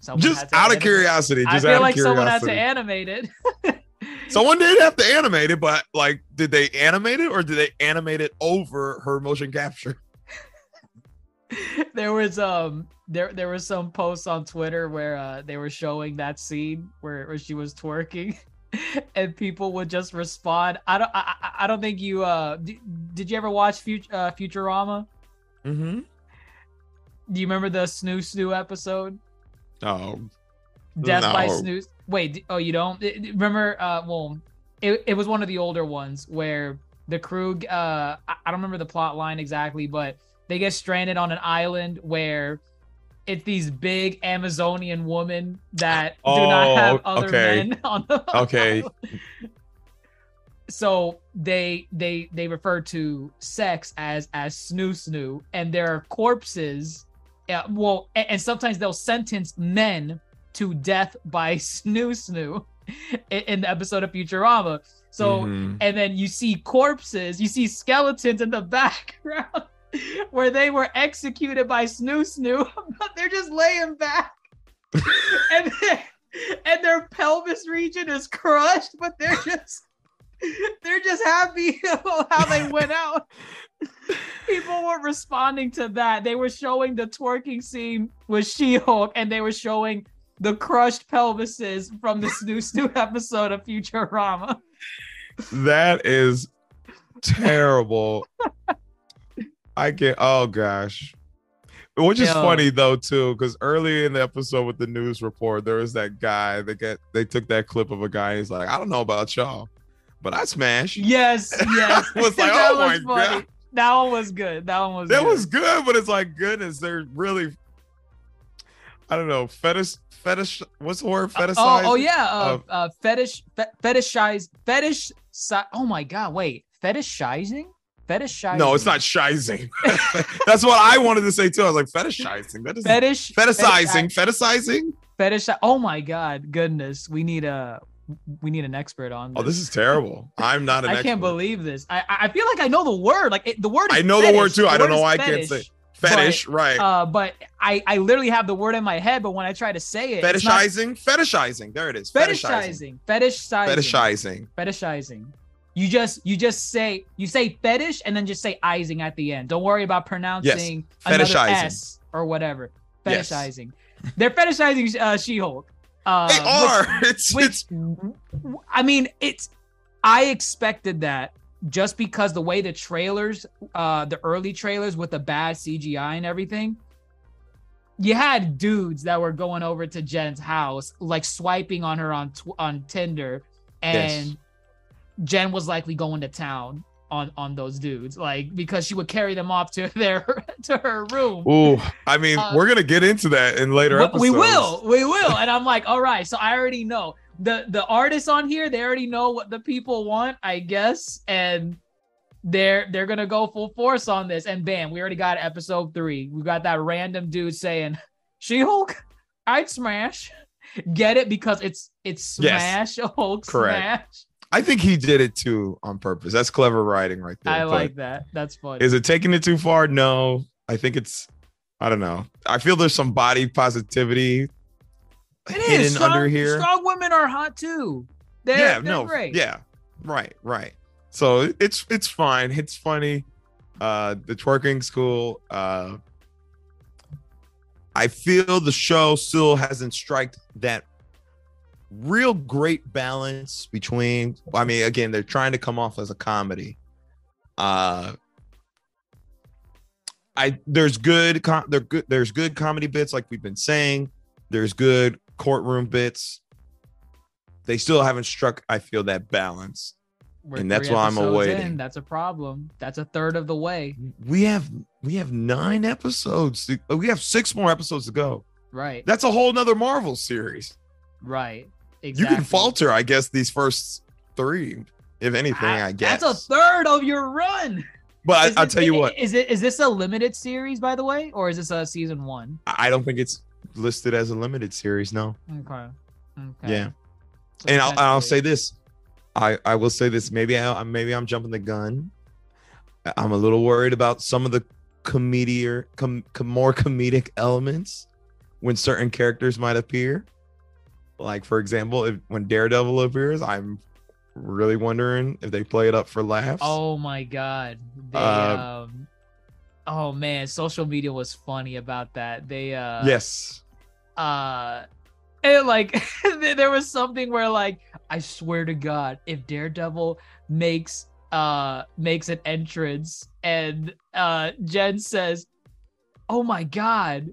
Someone just out of animate- curiosity. I Just feel out like someone had to animate it. Someone did have to animate it, but like, did they animate it or did they animate it over her motion capture? there was um there there was some posts on Twitter where uh they were showing that scene where, where she was twerking and people would just respond. I don't I, I- don't think you uh d- did you ever watch Fut- uh, Futurama? Mm-hmm. Do you remember the Snu Snu episode? Oh, Death by No. Wait, oh you don't remember? Uh, well, it, it was one of the older ones where the crew. Uh, I, I don't remember the plot line exactly, but they get stranded on an island where it's these big Amazonian women that do not Oh, have other okay. men on the. Okay. So they they they refer to sex as as snu snu, and there are corpses. Yeah, well, and, and sometimes they'll sentence men to death by snu snu in, in the episode of Futurama. So Mhm. and then you see corpses, you see skeletons in the background where they were executed by Snu Snu, but they're just laying back. and and their pelvis region is crushed, but they're just they're just happy about how they went out. People were responding to that. They were showing the twerking scene with She-Hulk, and they were showing the crushed pelvises from the Snu Snu episode of Futurama. that is terrible. I get. Oh gosh. Which is Yo. funny though too, because early in the episode with the news report, there was that guy that get they took that clip of a guy. He's like, I don't know about y'all, but I smash. Yes, yes. Was like, That oh my funny. God. That one was good. That one was That good. was good, but it's like goodness, they're really. I don't know, fetish, fetish. What's the word? Fetishize. Oh, oh yeah, uh, of- uh, fetish, fe- fetishize, fetish. Si- oh my god, wait, fetishizing, fetishizing. No, it's not shizing. That's what I wanted to say too. I was like fetishizing. That is fetish. fetishizing. Fetishizing. Fetish. Oh my god, goodness, we need a, we need an expert on. This. Oh, this is terrible. I'm not an I expert. can't believe this. I, I feel like I know the word. Like it, the word. Is I know the word fetish. too. I don't know why I can't say- fetish. Fetish, right? Uh, but I I literally have the word in my head, but when I try to say it, it's not- fetishizing. Fetishizing. There it is. Fetishizing. fetishizing, fetishizing, Fetishizing. fetishizing. You just you just say you say fetish and then just say izing at the end. Don't worry about pronouncing another Fetishizing. s or whatever. Yes. Fetishizing. They're fetishizing uh, She-Hulk. Uh, They are. it's Which, it's I mean, it's. I expected that just because the way the trailers, uh, the early trailers with the bad CGI and everything. You had dudes that were going over to Jen's house, like swiping on her on tw- on Tinder, and Yes. Jen was likely going to town on on those dudes, like because she would carry them off to their to her room. Ooh, I mean, Uh, we're gonna get into that in later episodes. we will, we will, and I'm like, all right. So I already know the the artists on here. They already know what the people want, I guess, and they're they're gonna go full force on this. And bam, we already got episode three. We got that random dude saying, "She Hulk, I'd smash." Get it because it's it's Yes. smash Hulk Correct. smash. I think he did it too on purpose. That's clever writing right there. I like that. That's funny. Is it taking it too far? No. I think it's. I don't know. I feel there's some body positivity It hidden is. Strong, under here. Strong women are hot too. They're, yeah, they're no, great. yeah, right, right. So it's it's fine. It's funny. Uh, the twerking school. Uh, I feel the show still hasn't striked that real great balance between. I mean, again, they're trying to come off as a comedy. Uh, I there's good com- there good there's good comedy bits like we've been saying. There's good courtroom bits. They still haven't struck. I feel that balance. We're And that's why I'm awaiting. in. That's a problem. That's a third of the way. We have we have nine episodes. To, oh, we have six more episodes to go. Right. That's a whole nother Marvel series. Right. exactly. You can falter, I guess, these first three, if anything. Ah, I guess That's a third of your run. But Is I, will tell you what, Is it is this a limited series by the way, or is this a season one? I don't think it's listed as a limited series. No. Okay. Okay. Yeah. So and I'll, I'll say this. I, I will say this. Maybe I maybe I'm jumping the gun. I'm a little worried about some of the comedier, com, com, more comedic elements when certain characters might appear. Like for example, if when Daredevil appears, I'm really wondering if they play it up for laughs. Oh my god. They Uh, um Oh man, social media was funny about that. They uh yes. Uh it like there was something where like I swear to god if Daredevil makes uh makes an entrance and uh Jen says, "Oh my god,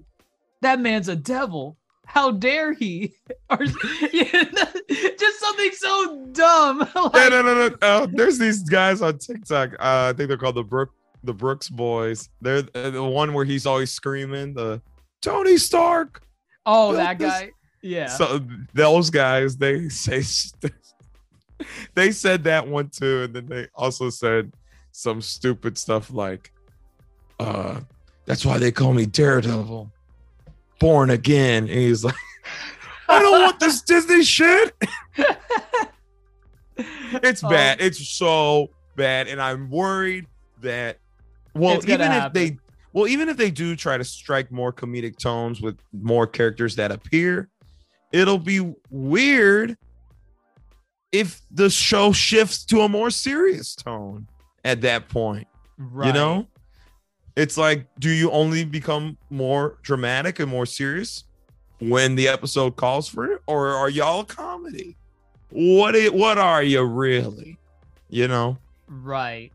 that man's a devil. How dare he?" or just something so dumb. Yeah, no, no, no. Uh, there's these guys on TikTok. Uh, I think they're called the Brook the Brooks Boys. They're uh, the one where he's always screaming the Tony Stark. Oh, that guy. Yeah. So those guys, they say they said that one too, and then they also said some stupid stuff like, uh, "That's why they call me Daredevil, born again." And he's like, "I don't want this Disney shit." It's Oh, bad. It's so bad, and I'm worried that. Well, even if happen. they, well, even if they do try to strike more comedic tones with more characters that appear, it'll be weird if the show shifts to a more serious tone at that point. right. You know, it's like, do you only become more dramatic and more serious when the episode calls for it, or are y'all a comedy? What it, what are you really? You know, Right.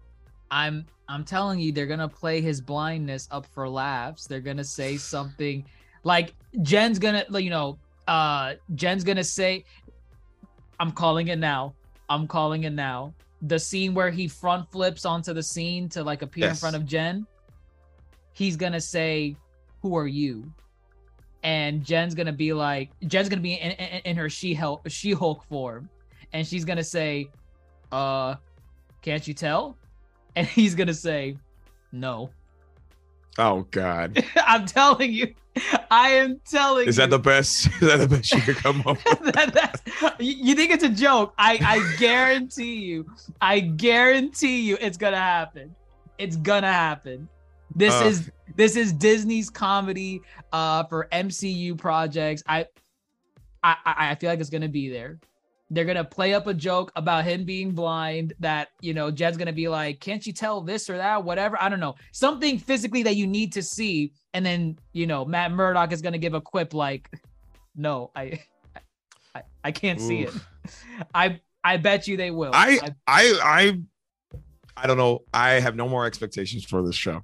I'm I'm telling you, they're gonna play his blindness up for laughs. They're gonna say something like Jen's gonna you know, uh Jen's gonna say, I'm calling it now. I'm calling it now. The scene where he front flips onto the scene to like appear in front of Jen, he's gonna say, Who are you? And Jen's gonna be like, Jen's gonna be in, in, in her she Hulk she Hulk form, and she's gonna say, uh, can't you tell? And he's gonna say, no. oh god, I'm telling you, I am telling is you. that the best? Is that the best you could come up with? that, you you think it's a joke? I I guarantee you, I guarantee you, it's gonna happen. It's gonna happen. This Uh. is this is Disney's comedy uh for MCU projects. I I I I feel like it's gonna be there. They're gonna play up a joke about him being blind. That you know, Jed's gonna be like, "Can't you tell this or that? Whatever." I don't know, something physically that you need to see, and then you know, Matt Murdock is gonna give a quip like, "No, I, I, I can't see it." I I bet you they will. I I I I don't know. I have no more expectations for this show.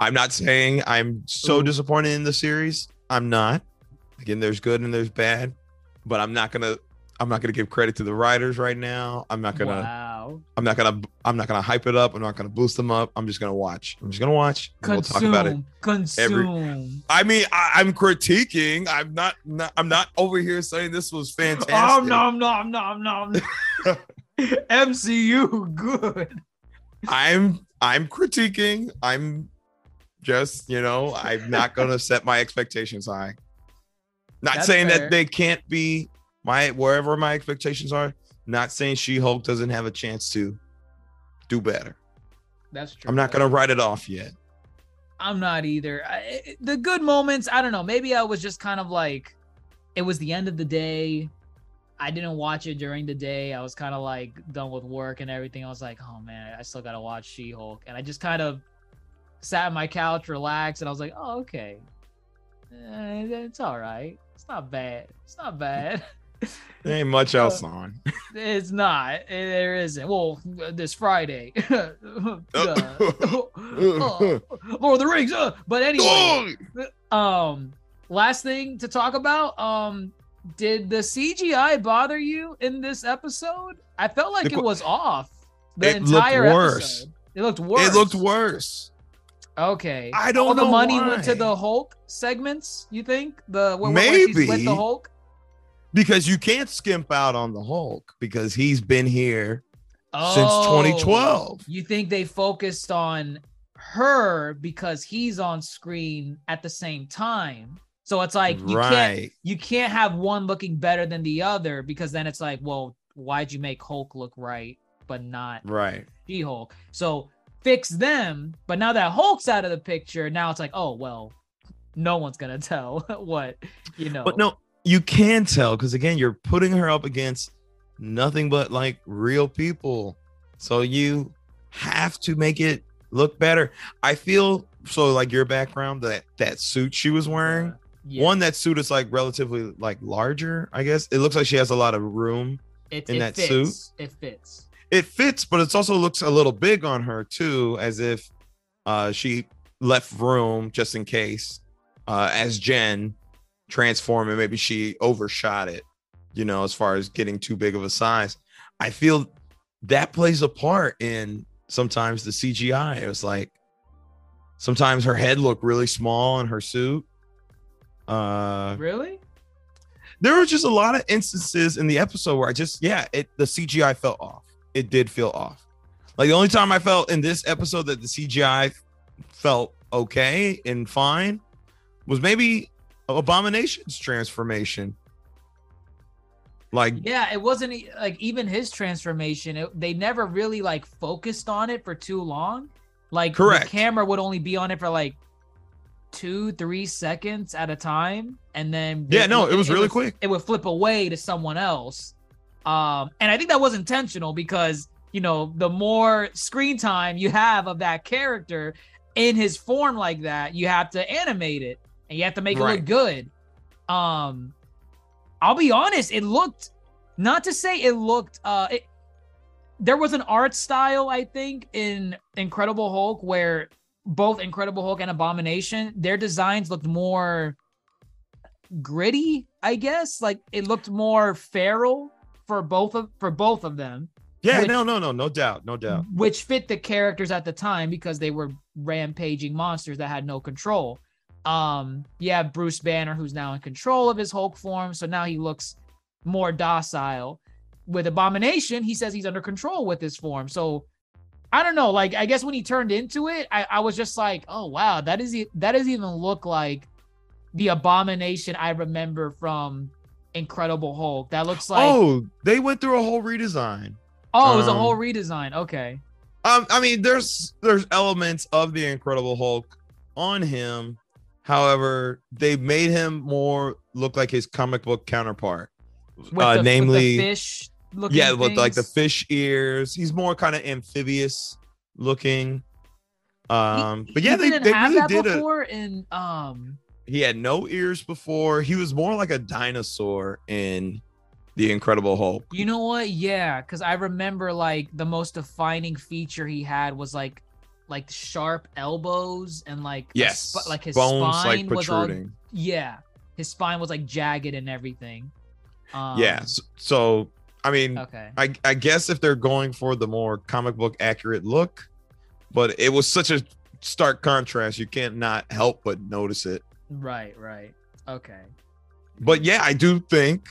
I'm not saying I'm so Ooh. disappointed in the series. I'm not. Again, there's good and there's bad, but I'm not gonna. I'm not gonna give credit to the writers right now. I'm not gonna. wow. I'm not gonna. I'm not gonna hype it up. I'm not gonna boost them up. I'm just gonna watch. I'm just gonna watch. we'll talk about it. consume. I mean, I, I'm critiquing. I'm not, not. I'm not over here saying this was fantastic. Oh no, no, no, no, no. MCU good. I'm I'm critiquing. I'm just, you know, I'm not gonna set my expectations high. Not That's saying fair. that they can't be my wherever my expectations are. Not saying She-Hulk doesn't have a chance to do better. That's true. I'm not gonna write it off yet. I'm not either. I, the good moments, I don't know. Maybe I was just kind of like, it was the end of the day. I didn't watch it during the day. I was kind of like done with work and everything. I was like, oh man, I still gotta watch She-Hulk, and I just kind of sat on my couch, relaxed, and I was like, oh okay, Eh, it's all right. It's not bad. It's not bad. There ain't much else on. It's not. There isn't. Well, this Friday. Uh, Lord of the Rings. Uh, but anyway, um, last thing to talk about. Um, did the CGI bother you in this episode? I felt like The it was off the It looked entire worse. episode. It looked worse. It looked worse. Okay. I don't All the know money went to the Hulk segments. You think the where, where she split Maybe. the Hulk? Because you can't skimp out on the Hulk because he's been here Oh, since 2012. You think they focused on her because he's on screen at the same time. So it's like you can't you can't have one looking better than the other because then it's like, well, why'd you make Hulk look right but not Right. She-Hulk? So fix them, but now that Hulk's out of the picture, now it's like, oh well, no one's gonna tell what you know. But no, you can tell because again, you're putting her up against nothing but like real people. So you have to make it look better. I feel so like your background, that that suit she was wearing. Yeah, One, that suit is like relatively like larger, I guess. It looks like she has a lot of room. it, in it that fits. suit. It fits. It fits, but it also looks a little big on her too, as if uh she left room just in case uh as Jen transform and maybe she overshot it, you know, as far as getting too big of a size. I feel that plays a part in sometimes the CGI. It was like sometimes her head looked really small in her suit. Uh Really? there were just a lot of instances in the episode where I just yeah, it the CGI felt off. It did feel off. Like the only time I felt in this episode that the CGI felt okay and fine was maybe Abomination's transformation. Like Yeah, it wasn't like even his transformation. It, they never really like focused on it for too long. Like Correct. the camera would only be on it for like two, three seconds at a time, and then Yeah, no, it was really would- quick. It would flip away to someone else. Um, and I think that was intentional because you know the more screen time you have of that character in his form like that, you have to animate it and you have to make it look good. Um, I'll be honest, it looked not to say it looked uh it, there was an art style I think in Incredible Hulk where both Incredible Hulk and Abomination their designs looked more gritty, I guess. Like it looked more feral for both of for both of them, yeah, Which- no, no, no, no doubt, no doubt. which fit the characters at the time because they were rampaging monsters that had no control. Um, you have Bruce Banner who's now in control of his Hulk form, so now he looks more docile. With Abomination, he says he's under control with his form. So I don't know. Like I guess when he turned into it, I, I was just like, oh wow, that is that doesn't even look like the Abomination I remember from Incredible Hulk. That looks like oh, they went through a whole redesign. Oh, it was a um, whole redesign. Okay. Um, I mean, there's there's elements of the Incredible Hulk on him. However, they made him more look like his comic book counterpart. With uh, the, with the namely, fish looking yeah, with like the fish ears. He's more kind of amphibious looking. He- Um, but he yeah, they, didn't they have really that did it. before in um He had no ears before. He was more like a dinosaur in the Incredible Hulk. you know what yeah because i remember like the most defining feature he had was like like sharp elbows and like Yes, sp- like his bones spine like was all protruding. yeah his spine was like jagged and everything um, yeah, so, so I mean, okay I, I guess if they're going for the more comic book accurate look, but it was such a stark contrast, you can't not help but notice it. right right okay But yeah, I do think.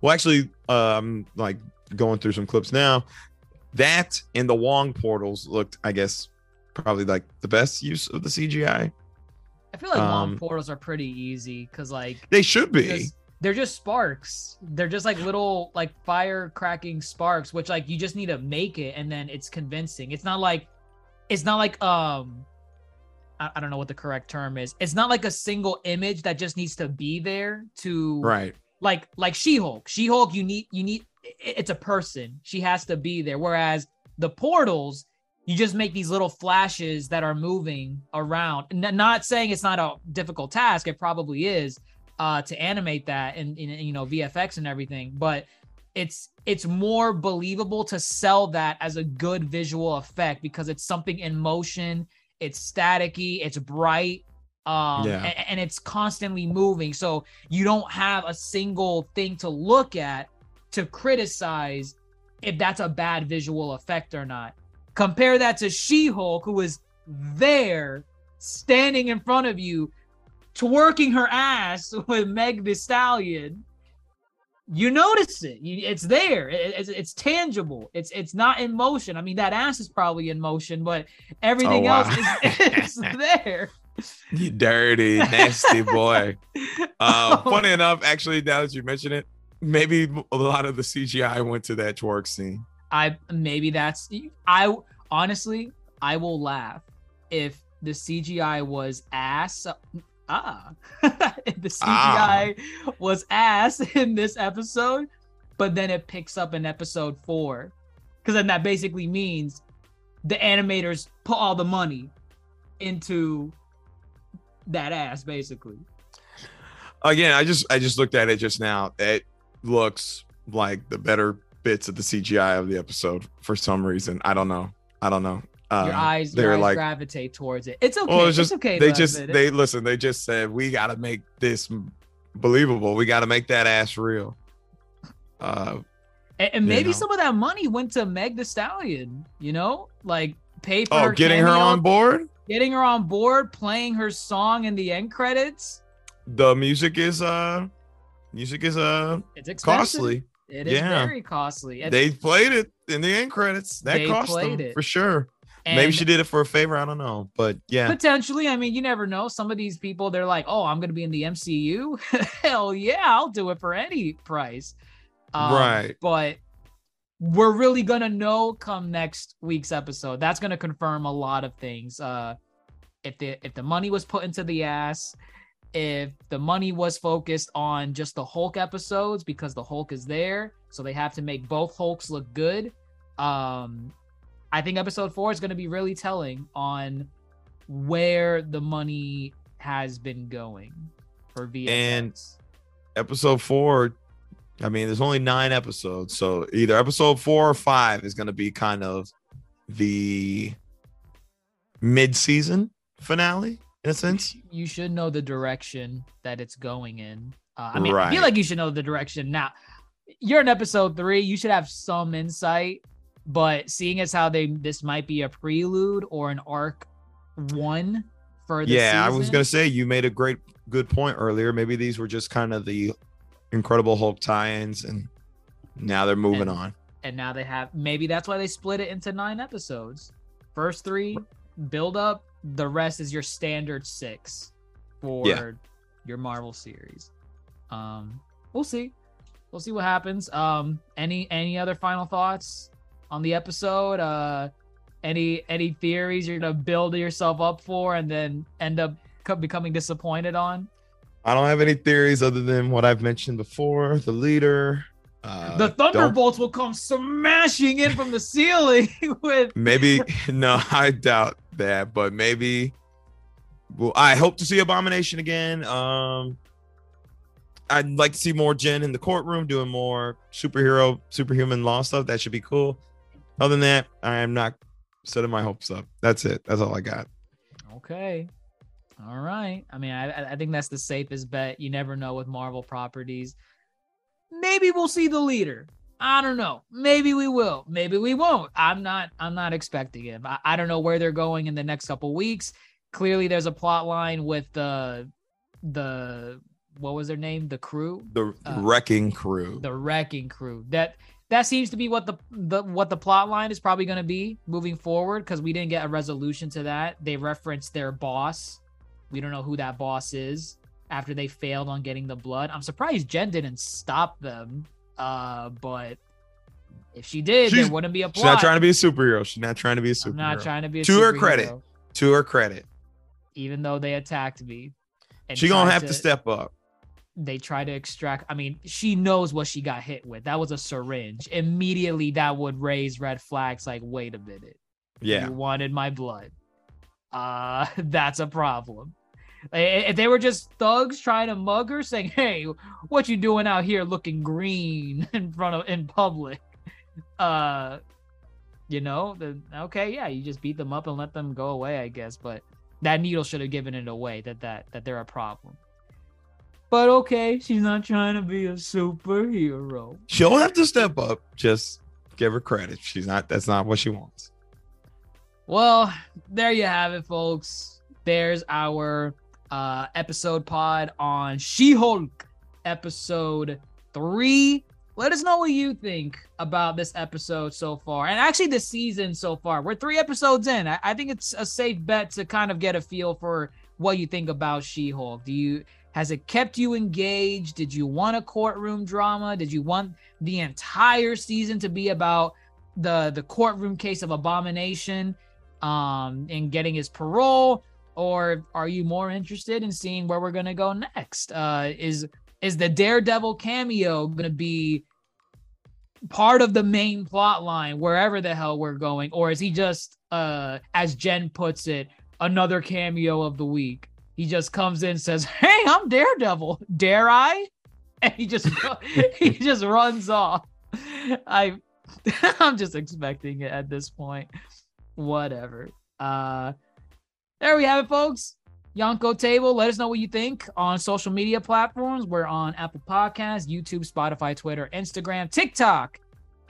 Well, actually, um, like going through some clips now, that and the Wong portals looked, I guess, probably like the best use of the CGI. i feel like Wong Um, portals are pretty easy because like They should be. because they're just sparks. They're just like little like fire cracking sparks, which like you just need to make it and then it's convincing. It's not like it's not like um I, I don't know what the correct term is. It's not like a single image that just needs to be there to right. like like She-Hulk. She-Hulk you need you need it's a person. She has to be there. Whereas the portals you just make these little flashes that are moving around. N- not saying it's not a difficult task, it probably is uh to animate that and in, you know VFX and everything, but it's it's more believable to sell that as a good visual effect because it's something in motion, it's staticky, it's bright, um Yeah. a- and, it's constantly moving. So you don't have a single thing to look at to criticize if that's a bad visual effect or not. Compare that to She-Hulk, who is there standing in front of you, twerking her ass with Meg the Stallion. you notice it. It's there. It's, it's tangible. It's it's not in motion. I mean, that ass is probably in motion, but everything Oh, wow. else is, is there. You dirty, nasty boy. Uh, funny enough, actually, now that you mention it, maybe a lot of the CGI went to that twerk scene. I maybe that's I honestly I will laugh if the CGI was ass. Ah, if the CGI was ass in this episode, but then it picks up in episode four, because then that basically means the animators put all the money into that ass, basically. Again, I just I just looked at it just now. It looks like the better bits of the CGI of the episode for some reason. I don't know. I don't know. Uh, Your eyes, they're your eyes like gravitate towards it. It's okay. Well, it's just okay. they just it. they listen. They just said we got to make this believable. We got to make that ass real. Uh, And, and maybe know. some of that money went to Meg Thee Stallion, you know, like pay for oh, her getting her on board. getting her on board, playing her song in the end credits. The music is uh, music is uh It's expensive. costly. It is Yeah. very costly. And, They played it in the end credits. That cost them it. for sure. Maybe she did it for a favor. I don't know, but yeah, potentially. I mean, you never know. Some of these people, they're like, "Oh, I'm going to be in the MCU. Hell yeah, I'll do it for any price." Um, Right. But we're really gonna know come next week's episode. That's gonna confirm a lot of things. Uh, if the if the money was put into the ass, if the money was focused on just the Hulk episodes because the Hulk is there, so they have to make both Hulks look good. Um, I think episode four is going to be really telling on where the money has been going for VFX. And- episode four. I mean, there's only nine episodes, so either episode four or five is going to be kind of the mid-season finale in a sense. you should know the direction that it's going in. Uh, I mean, I feel like you should know the direction now. You're in episode three. You should have some insight, but seeing as how they this might be a prelude or an arc one for the Yeah, I was gonna say you made a great good point earlier. Maybe these were just kind of the Incredible Hulk tie-ins, and now they're moving And- on. and now they have maybe that's why they split it into nine episodes. First three build up, the rest is your standard six for Yeah. your Marvel series. Um, we'll see. We'll see what happens. Um, any any other final thoughts on the episode? Uh, any any theories you're gonna build yourself up for and then end up co- becoming disappointed on? I don't have any theories other than what I've mentioned before. The leader, uh, the Thunderbolts will come smashing in from the ceiling with maybe no, I doubt that, but maybe. Well, I hope to see Abomination again. Um, I'd like to see more Jen in the courtroom doing more superhero, superhuman law stuff. That should be cool. Other than that, I am not setting my hopes up. That's it. That's all I got. Okay. All right. I mean, I- I think that's the safest bet. You never know with Marvel properties. Maybe we'll see the leader. I don't know. Maybe we will. Maybe we won't. I'm not. I'm not expecting it. I, I don't know where they're going in the next couple weeks. Clearly, there's a plot line with the the what was their name? The crew, The Uh, wrecking crew. the wrecking crew. That that seems to be what the the what the plot line is probably going to be moving forward because we didn't get a resolution to that. They referenced their boss. We don't know who that boss is after they failed on getting the blood. I'm surprised Jen didn't stop them. Uh, but if she did, She's- there wouldn't be a plot. She's not trying to be a superhero. She's not trying to be a superhero. I'm not trying to be a To her credit. to her credit, even though they attacked me. she gonna have to step up. they try to extract i mean she knows what she got hit with that was a syringe immediately that would raise red flags like wait a minute Yeah. you wanted my blood uh that's a problem if they were just thugs trying to mug her saying hey what you doing out here looking green in front of in public uh you know the okay yeah you just beat them up and let them go away i guess but that needle should have given it away that that that they're a problem but okay she's not trying to be a superhero She'll have to step up. Just give her credit. She's not. That's not what she wants. Well, there you have it, folks. There's our uh, episode pod on She Hulk, episode three. Let us know what you think about this episode so far, and actually the season so far. We're three episodes in. I, I think it's a safe bet to kind of get a feel for what you think about She-Hulk. Do you has it kept you engaged? Did you want a courtroom drama? Did you want the entire season to be about the the courtroom case of Abomination um and getting his parole? Or are you more interested in seeing where we're gonna go next? Uh is is the Daredevil cameo gonna be part of the main plot line wherever the hell we're going? Or is he just uh as Jen puts it, another cameo of the week? He just comes in says, "Hey, I'm Daredevil. Dare I?" And he just he just runs off. I I'm just expecting it at this point. Whatever. Uh there we have it, folks. Yonko Table. Let us know what you think on social media platforms. We're on Apple Podcasts, YouTube, Spotify, Twitter, Instagram, TikTok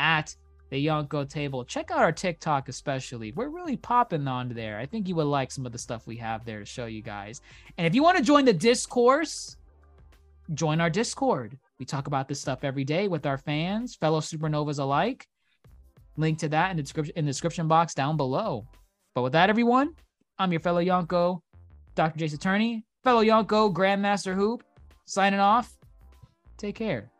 at the Yonko Table. Check out our TikTok, especially. We're really popping on there. I think you would like some of the stuff we have there to show you guys. And if you want to join the discourse, join our Discord. We talk about this stuff every day with our fans, fellow supernovas alike. Link to that in the description in the description box down below. But with that, everyone, I'm your fellow Yonko, Dr. Jace Attorney, fellow Yonko, Grandmaster Hoop, signing off. Take care.